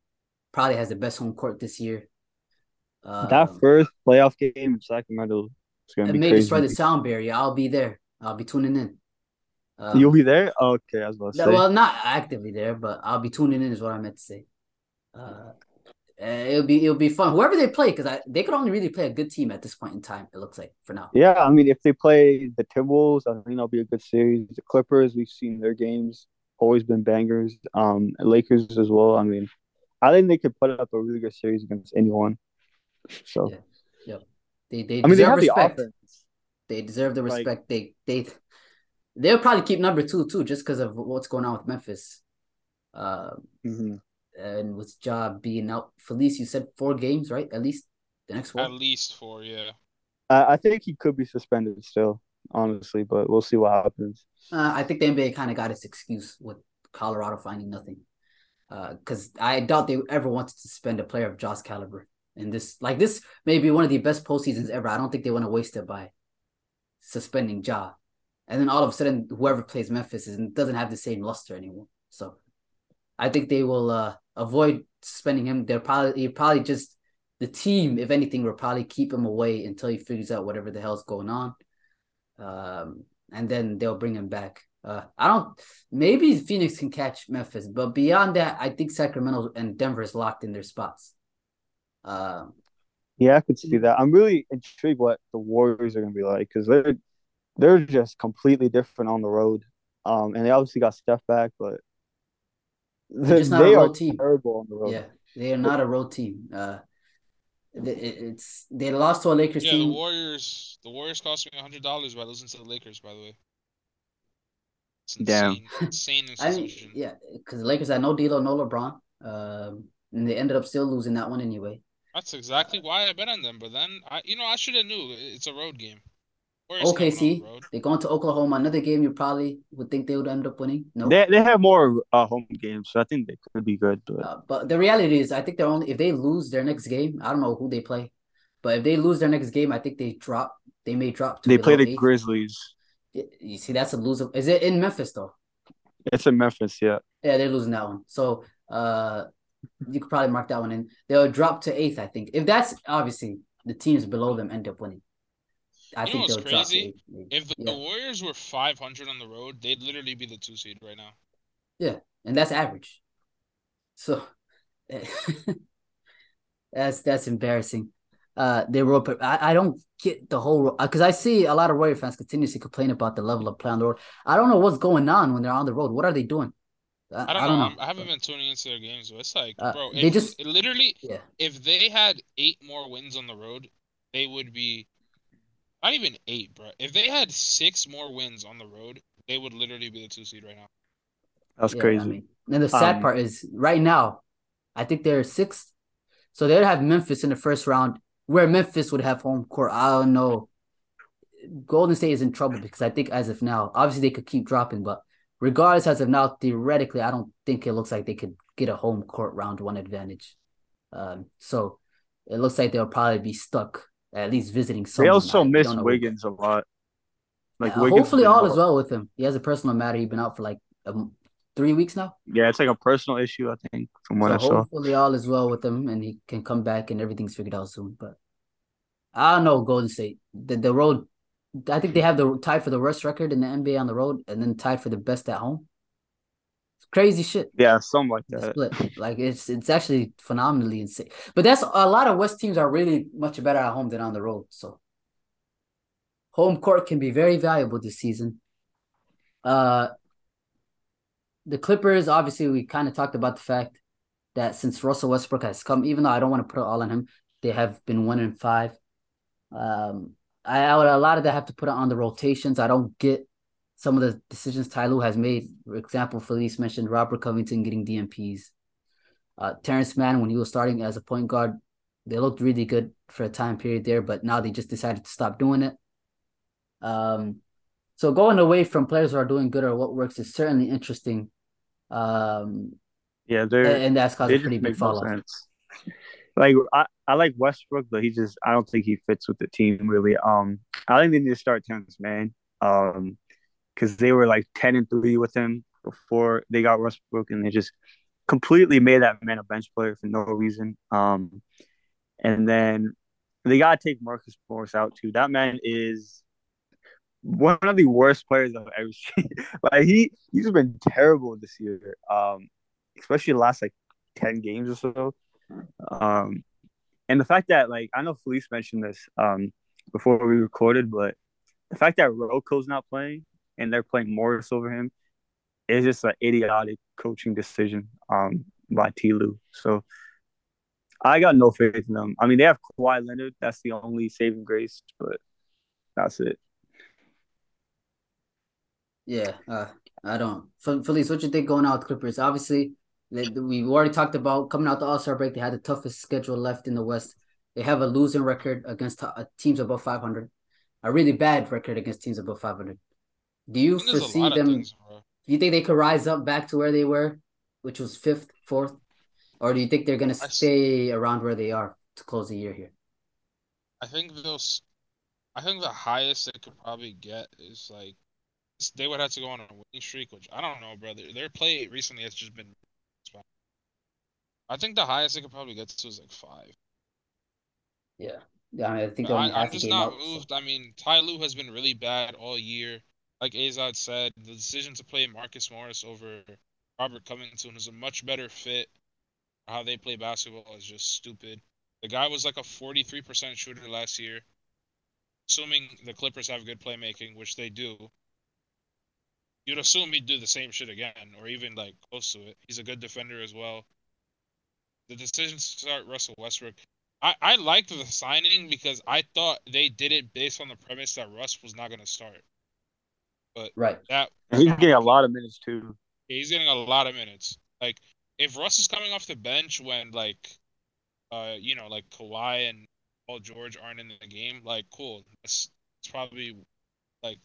Probably has the best home court this year. Um, that first playoff game in Sacramento is going to be may crazy. destroy the sound barrier. I'll be there. I'll be tuning in. Um, You'll be there? Okay, I was about to say. Well, not actively there, but I'll be tuning in. Is what I meant to say. Uh, it'll be it'll be fun. Whoever they play, because they could only really play a good team at this point in time. It looks like for now. Yeah, I mean, if they play the Timberwolves, I think that'll be a good series. The Clippers, we've seen their games always been bangers. Um, Lakers as well. I mean, I think they could put up a really good series against anyone. So, yeah, yep. They they I mean, they have respect. the offense. They deserve the respect. Like, they they they'll probably keep number two too, just because of what's going on with Memphis. Um, mm-hmm. And with Ja being out, Felice, you said four games, right? At least the next one. At least four, yeah. I, I think he could be suspended still, honestly, but we'll see what happens. Uh, I think the NBA kind of got its excuse with Colorado finding nothing, because uh, I doubt they ever wanted to suspend a player of Ja's caliber. And this, like this, may be one of the best postseasons ever. I don't think they want to waste it by suspending Ja. And then all of a sudden, whoever plays Memphis is, doesn't have the same luster anymore. So I think they will uh, avoid suspending him. They're probably probably just the team, if anything, will probably keep him away until he figures out whatever the hell's going on. Um, and then they'll bring him back. Uh, I don't. Maybe Phoenix can catch Memphis, but beyond that, I think Sacramento and Denver is locked in their spots. Um, yeah, I could see that. I'm really intrigued what the Warriors are going to be like because they're they're just completely different on the road. Um, and they obviously got Steph back, but they, they are team. terrible on the road. Yeah, they are not a road team. Uh, it's they lost to a Lakers yeah, team. the Warriors. The Warriors cost me hundred dollars by losing to the Lakers. By the way. Damn. Insane I mean, yeah, because the Lakers had no D'Lo, no LeBron, um, and they ended up still losing that one anyway. That's exactly why I bet on them. But then I, you know, I should have knew it's a road game. OKC, they're going to Oklahoma. Another game you probably would think they would end up winning. No, they they have more uh, home games, so I think they could be good. But uh, but the reality is, I think they're only if they lose their next game. I don't know who they play, but if they lose their next game, I think they drop. They may drop. they play the eighth. Grizzlies. You see, that's a loser. Is it in Memphis though? It's in Memphis, yeah. Yeah, they're losing that one. So uh you could probably mark that one in. They'll drop to eighth, I think. If that's obviously the teams below them end up winning. I you think they'll crazy? If the, yeah. the Warriors were 500 on the road, they'd literally be the two seed right now. Yeah, and that's average. So that's that's embarrassing. Uh, they were. I, I don't get the whole because I see a lot of Warrior fans continuously complain about the level of play on the road. I don't know what's going on when they're on the road. What are they doing? I, I, don't, I don't know. know. I haven't been tuning into their games, but it's like, uh, bro, they if, just literally, yeah. if they had eight more wins on the road, they would be not even eight, bro. If they had six more wins on the road, they would literally be the two seed right now. That's yeah, crazy. I mean, and the sad um, part is right now, I think they're sixth, so they'd have Memphis in the first round, where Memphis would have home court. I don't know Golden State is in trouble because I think as of now, obviously they could keep dropping, but regardless as of now, theoretically, I don't think it looks like they could get a home court round one advantage. Um, so it looks like they'll probably be stuck at least visiting. Someone. They also miss Wiggins a lot. Like yeah, hopefully all is well with him. He has a personal matter. He's been out for like um, three weeks now. Yeah, it's like a personal issue, I think, from what so I saw. Hopefully all is well with him and he can come back and everything's figured out soon. But I don't know, Golden State. The the road I think they have the tied for the worst record in the NBA on the road and then tied for the best at home. Crazy shit. Yeah, something like that. Split. Like it's it's actually phenomenally insane. But that's a lot of West teams are really much better at home than on the road. So home court can be very valuable this season. Uh, the Clippers, obviously, we kind of talked about the fact that since Russell Westbrook has come, even though I don't want to put it all on him, they have been one in five. Um, I, I would a lot of that have to put it on the rotations. I don't get some of the decisions Ty Lue has made. For example, Felice mentioned Robert Covington getting DNPs. Uh, Terrence Mann, when he was starting as a point guard, they looked really good for a time period there, but now they just decided to stop doing it. Um, so going away from players who are doing good or what works is certainly interesting. Um, yeah, they're and that's caused a pretty big fall off. Like I, I like Westbrook, but he just I don't think he fits with the team really. Um, I think they need to start Terrence Mann. Um, because they were like ten and three with him before they got Westbrook, and they just completely made that man a bench player for no reason. Um, and then they gotta take Marcus Morris out too. That man is one of the worst players I've ever seen. like he he's been terrible this year. Um, especially the last like ten games or so. Um, and the fact that like I know Felice mentioned this um before we recorded, but the fact that RoCo's not playing and they're playing Morris over him It's just an idiotic coaching decision um by T. Lue. So I got no faith in them. I mean, they have Kawhi Leonard. That's the only saving grace, but that's it. Yeah, uh, I don't. Felice, what you think going out with Clippers? Obviously, we've already talked about coming out the All Star break. They had the toughest schedule left in the West. They have a losing record against uh, teams above 500, a really bad record against teams above 500. Do you foresee them? Things, do you think they could rise up back to where they were, which was fifth, fourth, or do you think they're gonna stay around where they are to close the year here? I think those. I think the highest they could probably get is like they would have to go on a winning streak, which I don't know, brother. Their play recently has just been. I think the highest they could probably get to is like five. Yeah, yeah. I, think I, am just not moved. So. I mean, Ty Lue has been really bad all year. Like Azad said, the decision to play Marcus Morris over Robert Covington is a much better fit. How they play basketball is just stupid. The guy was like a 43% shooter last year. Assuming the Clippers have good playmaking, which they do, you'd assume he'd do the same shit again, or even like close to it. He's a good defender as well. The decision to start Russell Westbrook, I I liked the signing because I thought they did it based on the premise that Russ was not going to start. But right, that he's getting a lot of minutes too. He's getting a lot of minutes. Like if Russ is coming off the bench when like, uh, you know, like Kawhi and Paul George aren't in the game, like cool. That's it's probably like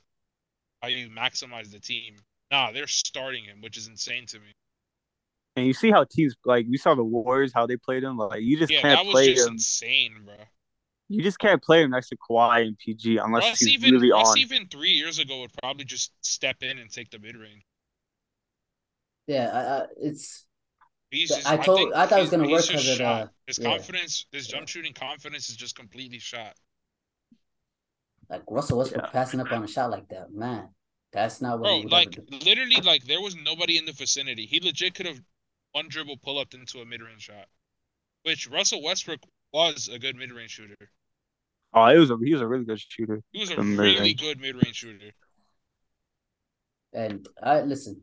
how you maximize the team. Nah, they're starting him, which is insane to me. And you see how teams like we saw the Warriors how they played him. Like you just yeah, can't that was play just him. insane, bro. You just can't play him next to Kawhi and PG unless Russ he's even, really Russ on. even three years ago would probably just step in and take the mid range. Yeah, uh, it's. Just, I told I, I thought it was gonna work because of the his yeah. confidence, his jump shooting confidence is just completely shot. Like Russell Westbrook yeah. passing up on a shot like that, man. That's not what. Bro, like literally, like there was nobody in the vicinity. He legit could have one dribble pull up into a mid range shot, which Russell Westbrook was a good mid range shooter. Oh, he was a he was a really good shooter. He was a really mid-range. good mid range shooter. And I listen,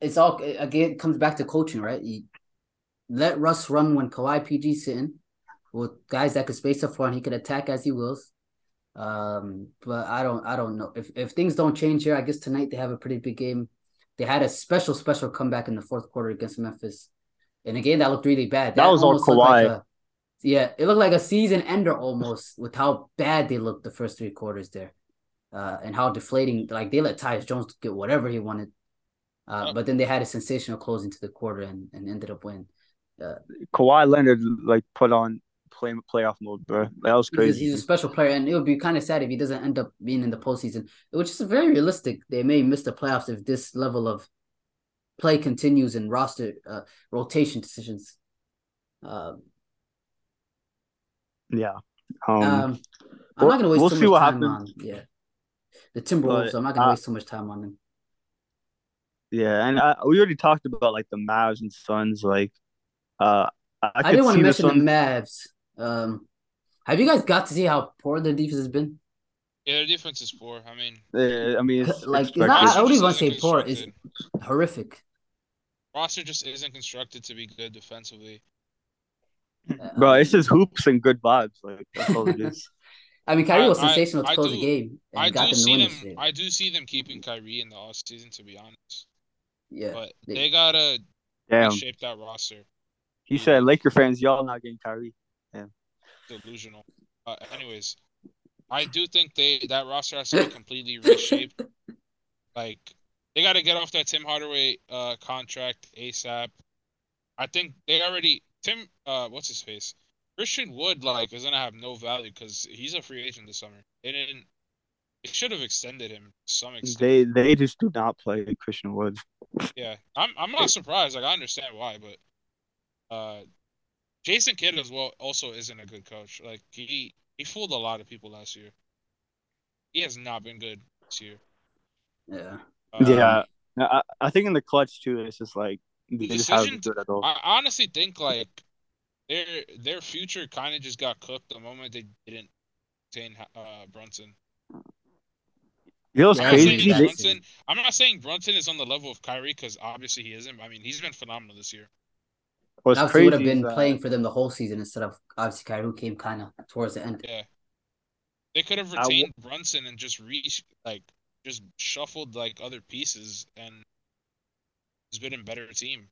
it's all again it comes back to coaching, right? You let Russ run when Kawhi PG sitting with guys that could space up front. He could attack as he wills. Um, but I don't I don't know if if things don't change here. I guess tonight they have a pretty big game. They had a special special comeback in the fourth quarter against Memphis, in a game that looked really bad. That, that was all Kawhi. Like a, yeah, it looked like a season ender almost with how bad they looked the first three quarters there, uh, and how deflating. Like they let Tyus Jones get whatever he wanted, uh, but then they had a sensational closing to the quarter and, and ended up winning. Uh, Kawhi Leonard like put on play playoff mode, bro. That was crazy. He's, he's a special player, and it would be kind of sad if he doesn't end up being in the postseason, which is very realistic. They may miss the playoffs if this level of play continues and roster uh, rotation decisions. Um, yeah. Um, um I'm not gonna waste we'll too see much what time happens. on yeah the Timberwolves. But, I'm not gonna uh, waste too much time on them. Yeah, and I, we already talked about like the Mavs and Suns. Like, uh, I, I, didn't want to mention the Suns. Mavs. Um, have you guys got to see how poor their defense has been? Yeah, their defense is poor. I mean, Uh, I mean, it's Like, it's not- I roster wouldn't even isn't say poor, it's- Horrific. roster just isn't constructed to be good defensively. Bro. Um, It's just hoops and good vibes. Like that's all it is. I mean, Kyrie I- was I- sensational to I close the game and I got do them to see them. yesterday. I do see them keeping Kyrie in the offseason, to be honest. yeah, But they- they gotta Damn. shape that roster. He said, "Laker fans, y'all not getting Kyrie." Yeah, Delusional. Uh, anyways, I do think they that roster has to be completely reshaped. Like they got to get off that Tim Hardaway uh contract ASAP. I think they already Tim uh what's his face Christian Wood like is gonna have no value because he's a free agent this summer. They didn't. They should have extended him to some extent. They they just do not play Christian Wood. Yeah, I'm I'm not surprised. Like I understand why, but uh, Jason Kidd as well also isn't a good coach. Like he he fooled a lot of people last year. He has not been good this year. yeah. Um, yeah, I, I think in the clutch too, it's just like they The just haven't decision been at all. I honestly think like their their future kind of just got cooked the moment they didn't retain uh Brunson. You know I'm not saying crazy? Brunson. I'm not saying Brunson is on the level of Kyrie because obviously he isn't. I mean, he's been phenomenal this year. what's Obviously, crazy would have been that- playing for them the whole season instead of obviously Kyrie who came kind of towards the end. Yeah. They could have I w- retained Brunson and just re like just shuffled like other pieces and it's been a better team.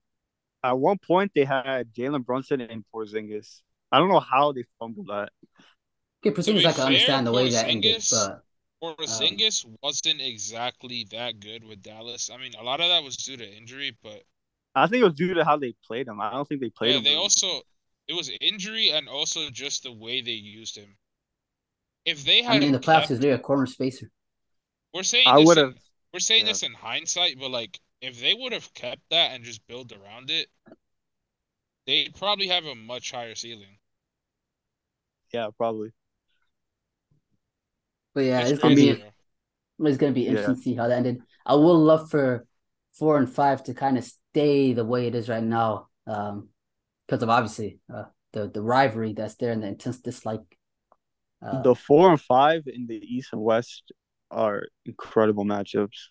At one point, they had Jalen Brunson and Porzingis. I don't know how they fumbled that. Okay, Porzingis, I can understand the fair, way that ended, Porzingis- but Porzingis um, wasn't exactly that good with Dallas. I mean, a lot of that was due to injury, but I think it was due to how they played him. I don't think they played yeah, him. they really. also it was injury and also just the way they used him. If they I had mean, the playoffs, kept, he's really a corner spacer. we're saying I would have. We're saying Yeah. this in hindsight, but like if they would have kept that and just built around it, they'd probably have a much higher ceiling. Yeah, probably. But yeah, It's it's gonna be bro. it's gonna be Yeah. interesting to see how that ended. I would love for four and five to kind of stay the way it is right now, um, because of obviously uh, the the rivalry that's there and the intense dislike. Uh, the four and five in the East and West are incredible matchups.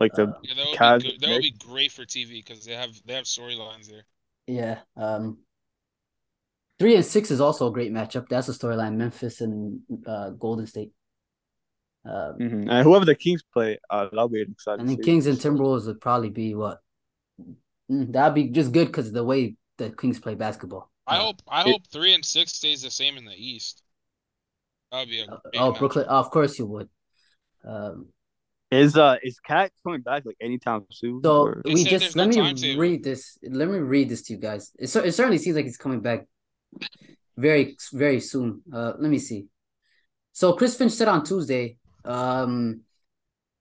Like the Uh, Yeah, that would Cavs- be good. That would be great for TV because they have they have storylines there. yeah, um, three and six is also a great matchup. That's a storyline: Memphis and uh, Golden State. Um, Mhm. and whoever the Kings play, uh, that'll be an exciting. And then. Kings and Timberwolves would probably be what? Mm, That'd be just good because the way the Kings play basketball. I Uh, hope I it- hope three and six stays the same in the East. That would be a uh, oh, matchup. Brooklyn. Oh, of course you would. Um, Is uh is KAT coming back like anytime soon? so or- we just let no me timetable. read this. Let me read this to you guys. It, cer- it certainly seems like he's coming back very very soon. Uh, let me see. So Chris Finch said on Tuesday, um,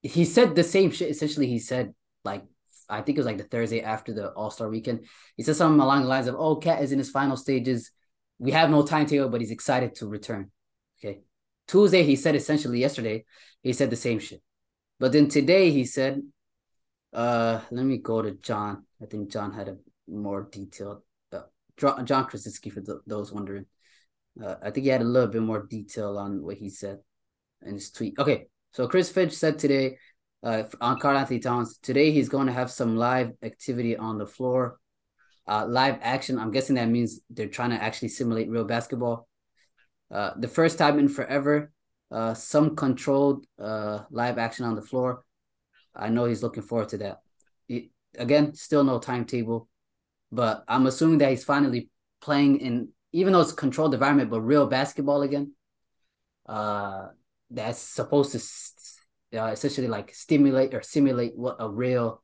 he said the same shit. Essentially, he said like I think it was like the Thursday after the All Star weekend. He said something along the lines of, "Oh, Cat is in his final stages. We have no timetable, but he's excited to return." Okay. Tuesday, he said essentially yesterday, he said the same shit. But then today he said, uh, let me go to John. I think John had a more detailed, uh, Jon Krawczynski for th- those wondering. Uh, I think he had a little bit more detail on what he said in his tweet. Okay, so Chris Finch said today, uh, on Karl-Anthony Towns, today he's going to have some live activity on the floor, uh, live action. I'm guessing that means they're trying to actually simulate real basketball. Uh, the first time in forever, uh, some controlled uh live action on the floor. I know he's looking forward to that. He- again, still no timetable, but I'm assuming that he's finally playing in even though it's controlled environment, but real basketball again. Uh, that's supposed to uh, essentially like stimulate or simulate what a real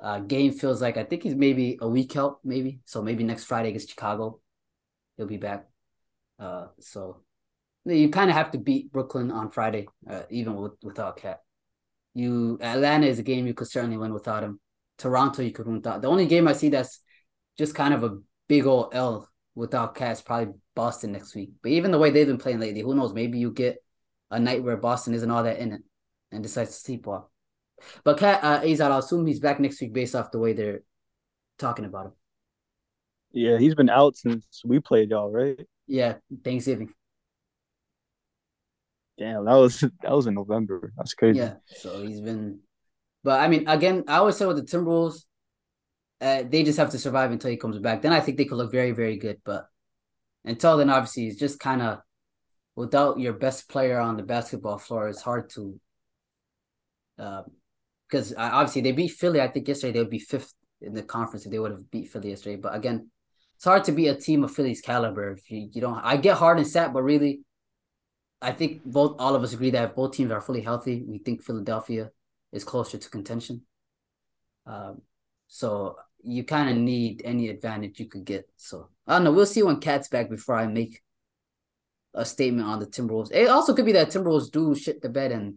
uh, game feels like. I think he's maybe a week out, maybe. So maybe next Friday against Chicago, he'll be back. Uh, so you kind of have to beat Brooklyn on Friday, uh, even with, without KAT. You Atlanta is a game you could certainly win without him. Toronto you could win without. The only game I see that's just kind of a big old L without KAT is probably Boston next week. But even the way they've been playing lately, who knows? Maybe you get a night where Boston isn't all that in it and decides to sleep off. But KAT uh, Azad, I'll assume he's back next week based off the way they're talking about him. Yeah, he's been out since we played y'all, right? Yeah, Thanksgiving. Damn, that was that was in November. That's crazy. Yeah, so he's been, but I mean, again, I always say with the Timberwolves, uh, they just have to survive until he comes back. Then I think they could look very, very good. But until then, obviously, it's just kind of without your best player on the basketball floor, it's hard to. Because uh, obviously they beat Philly. I think yesterday they would be fifth in the conference if they would have beat Philly yesterday. But again, it's hard to be a team of Philly's caliber if you, you don't. I get Harden sat, but really, I think both all of us agree that if both teams are fully healthy. We think Philadelphia is closer to contention. Um, so you kind of need any advantage you could get. So I don't know. We'll see when KAT's back before I make a statement on the Timberwolves. It also could be that Timberwolves do shit the bed and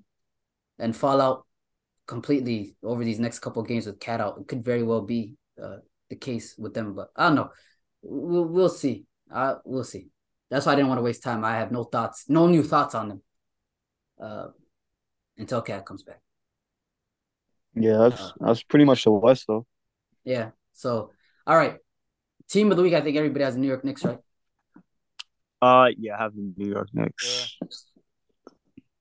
and fall out completely over these next couple games with KAT out. It could very well be uh, the case with them, but I don't know. We'll we'll see. Uh, we'll see. That's why I didn't want to waste time. I have no thoughts, no new thoughts on them uh, until KAT comes back. Yeah, that's uh, that's pretty much the West though. Yeah. So, all right. Team of the week. I think everybody has the New York Knicks, right? Uh, yeah, I have the New York Knicks. Yeah.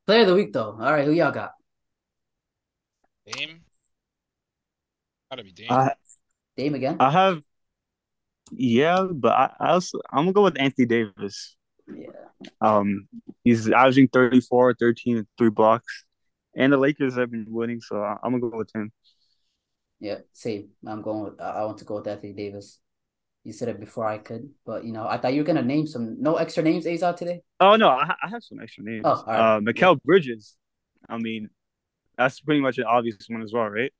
Player of the week, though. All right, who y'all got? Dame. Gotta be Dame. I, Dame again. I have. Yeah, but I, I also I'm gonna go with Anthony Davis. Yeah. Um, he's averaging 34, 13, and three blocks, and the Lakers have been winning, so I'm gonna go with him. Yeah, same. I'm going with. I want to go with Anthony Davis. You said it before I could, but you know, I thought you were gonna name some no extra names Azad today. Oh no, I, I have some extra names. Oh, all right. uh, Mikal Bridges. I mean, that's pretty much an obvious one as well, right?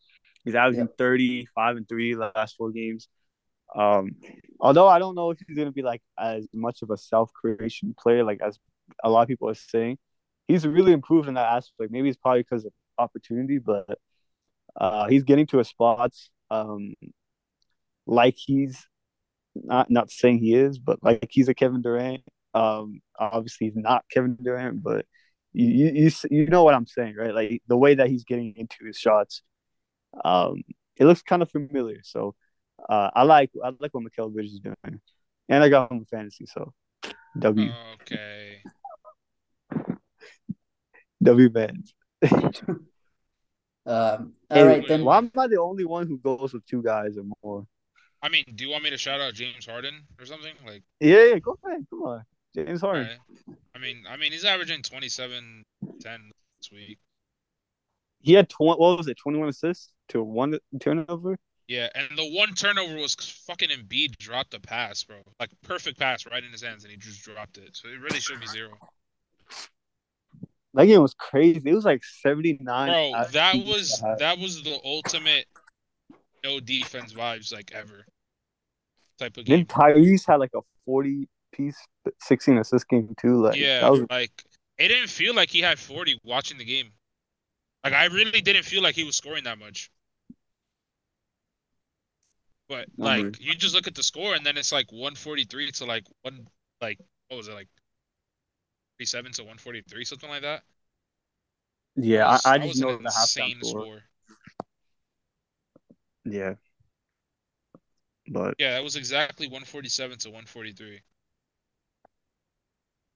He's averaging yep. 35 and three last four games. Um, although I don't know if he's gonna be like as much of a self creation player, like as a lot of people are saying. He's really improved in that aspect. Maybe it's probably because of opportunity, but uh, he's getting to a spots um, like he's not not saying he is, but like he's a Kevin Durant. Um, obviously he's not Kevin Durant, but you you you know what I'm saying, right? Like the way that he's getting into his shots, um, it looks kind of familiar. So uh, I like I like what Mikal Bridges is doing, and I got him in fantasy. So W. Okay. W bands. um, all right, then. Why am I the only one who goes with two guys or more? I mean, do you want me to shout out James Harden or something? Like, yeah, yeah, go ahead. Come on, James Harden. Right. I mean, I mean, he's averaging 27, 10 this week. He had twenty. What was it? Twenty one assists to one turnover. Yeah, and the one turnover was fucking Embiid dropped the pass, bro. Like perfect pass right in his hands, and he just dropped it. So it really should be zero. That game was crazy. It was like seventy nine. Bro, that was that was the ultimate no defense vibes like ever type of game. Then Tyrese had like a 40 piece 16 assist game too. Like yeah, was... like it didn't feel like he had 40 watching the game. Like I really didn't feel like he was scoring that much. But like mm-hmm. you just look at the score and then it's like 143 to like one like what was it like 37 to 143 something like that. Yeah, was, I, I just know the halftime score. score. Yeah. But yeah, that was exactly 147 to 143.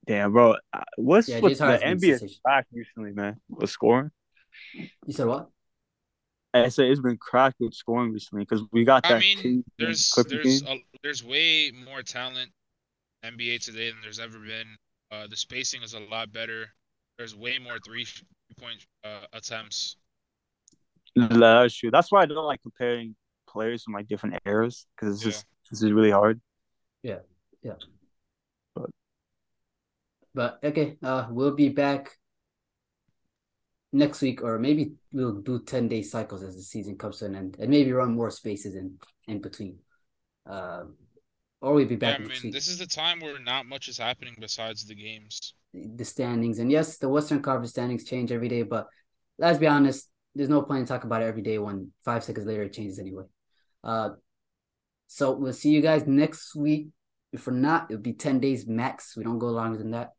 Damn, bro. Uh, what's yeah, with the NBA crack recently, man? With scoring? You said what? I said it's been cracked with scoring recently because we got that. I mean, there's there's a, there's way more talent NBA today than there's ever been. Uh, the spacing is a lot better. There's way more three point uh, attempts. That's true. That's why I don't like comparing players from like different eras because it's just this is really hard. Yeah, yeah. But But okay, uh, we'll be back next week, or maybe we'll do ten day cycles as the season comes to an end, and maybe run more spaces in in between. Um, or we'll be Yeah, back I mean, week. this is the time where not much is happening besides the games. the standings. And yes, the Western Conference standings change every day, but let's be honest, there's no point in talking about it every day when five seconds later it changes anyway. Uh, so we'll see you guys next week. If we're not, it'll be 10 days max. We don't go longer than that.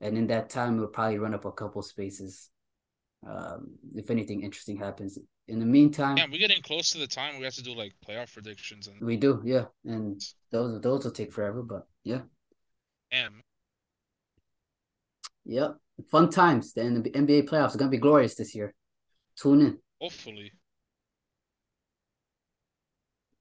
And in that time, we'll probably run up a couple spaces. Um, if anything interesting happens. In the meantime, Yeah, we're getting close to the time we have to do like playoff predictions and we do, yeah. And those those will take forever, but yeah. damn. Yep. Fun times. The NBA playoffs are gonna be glorious this year. Tune in. Hopefully.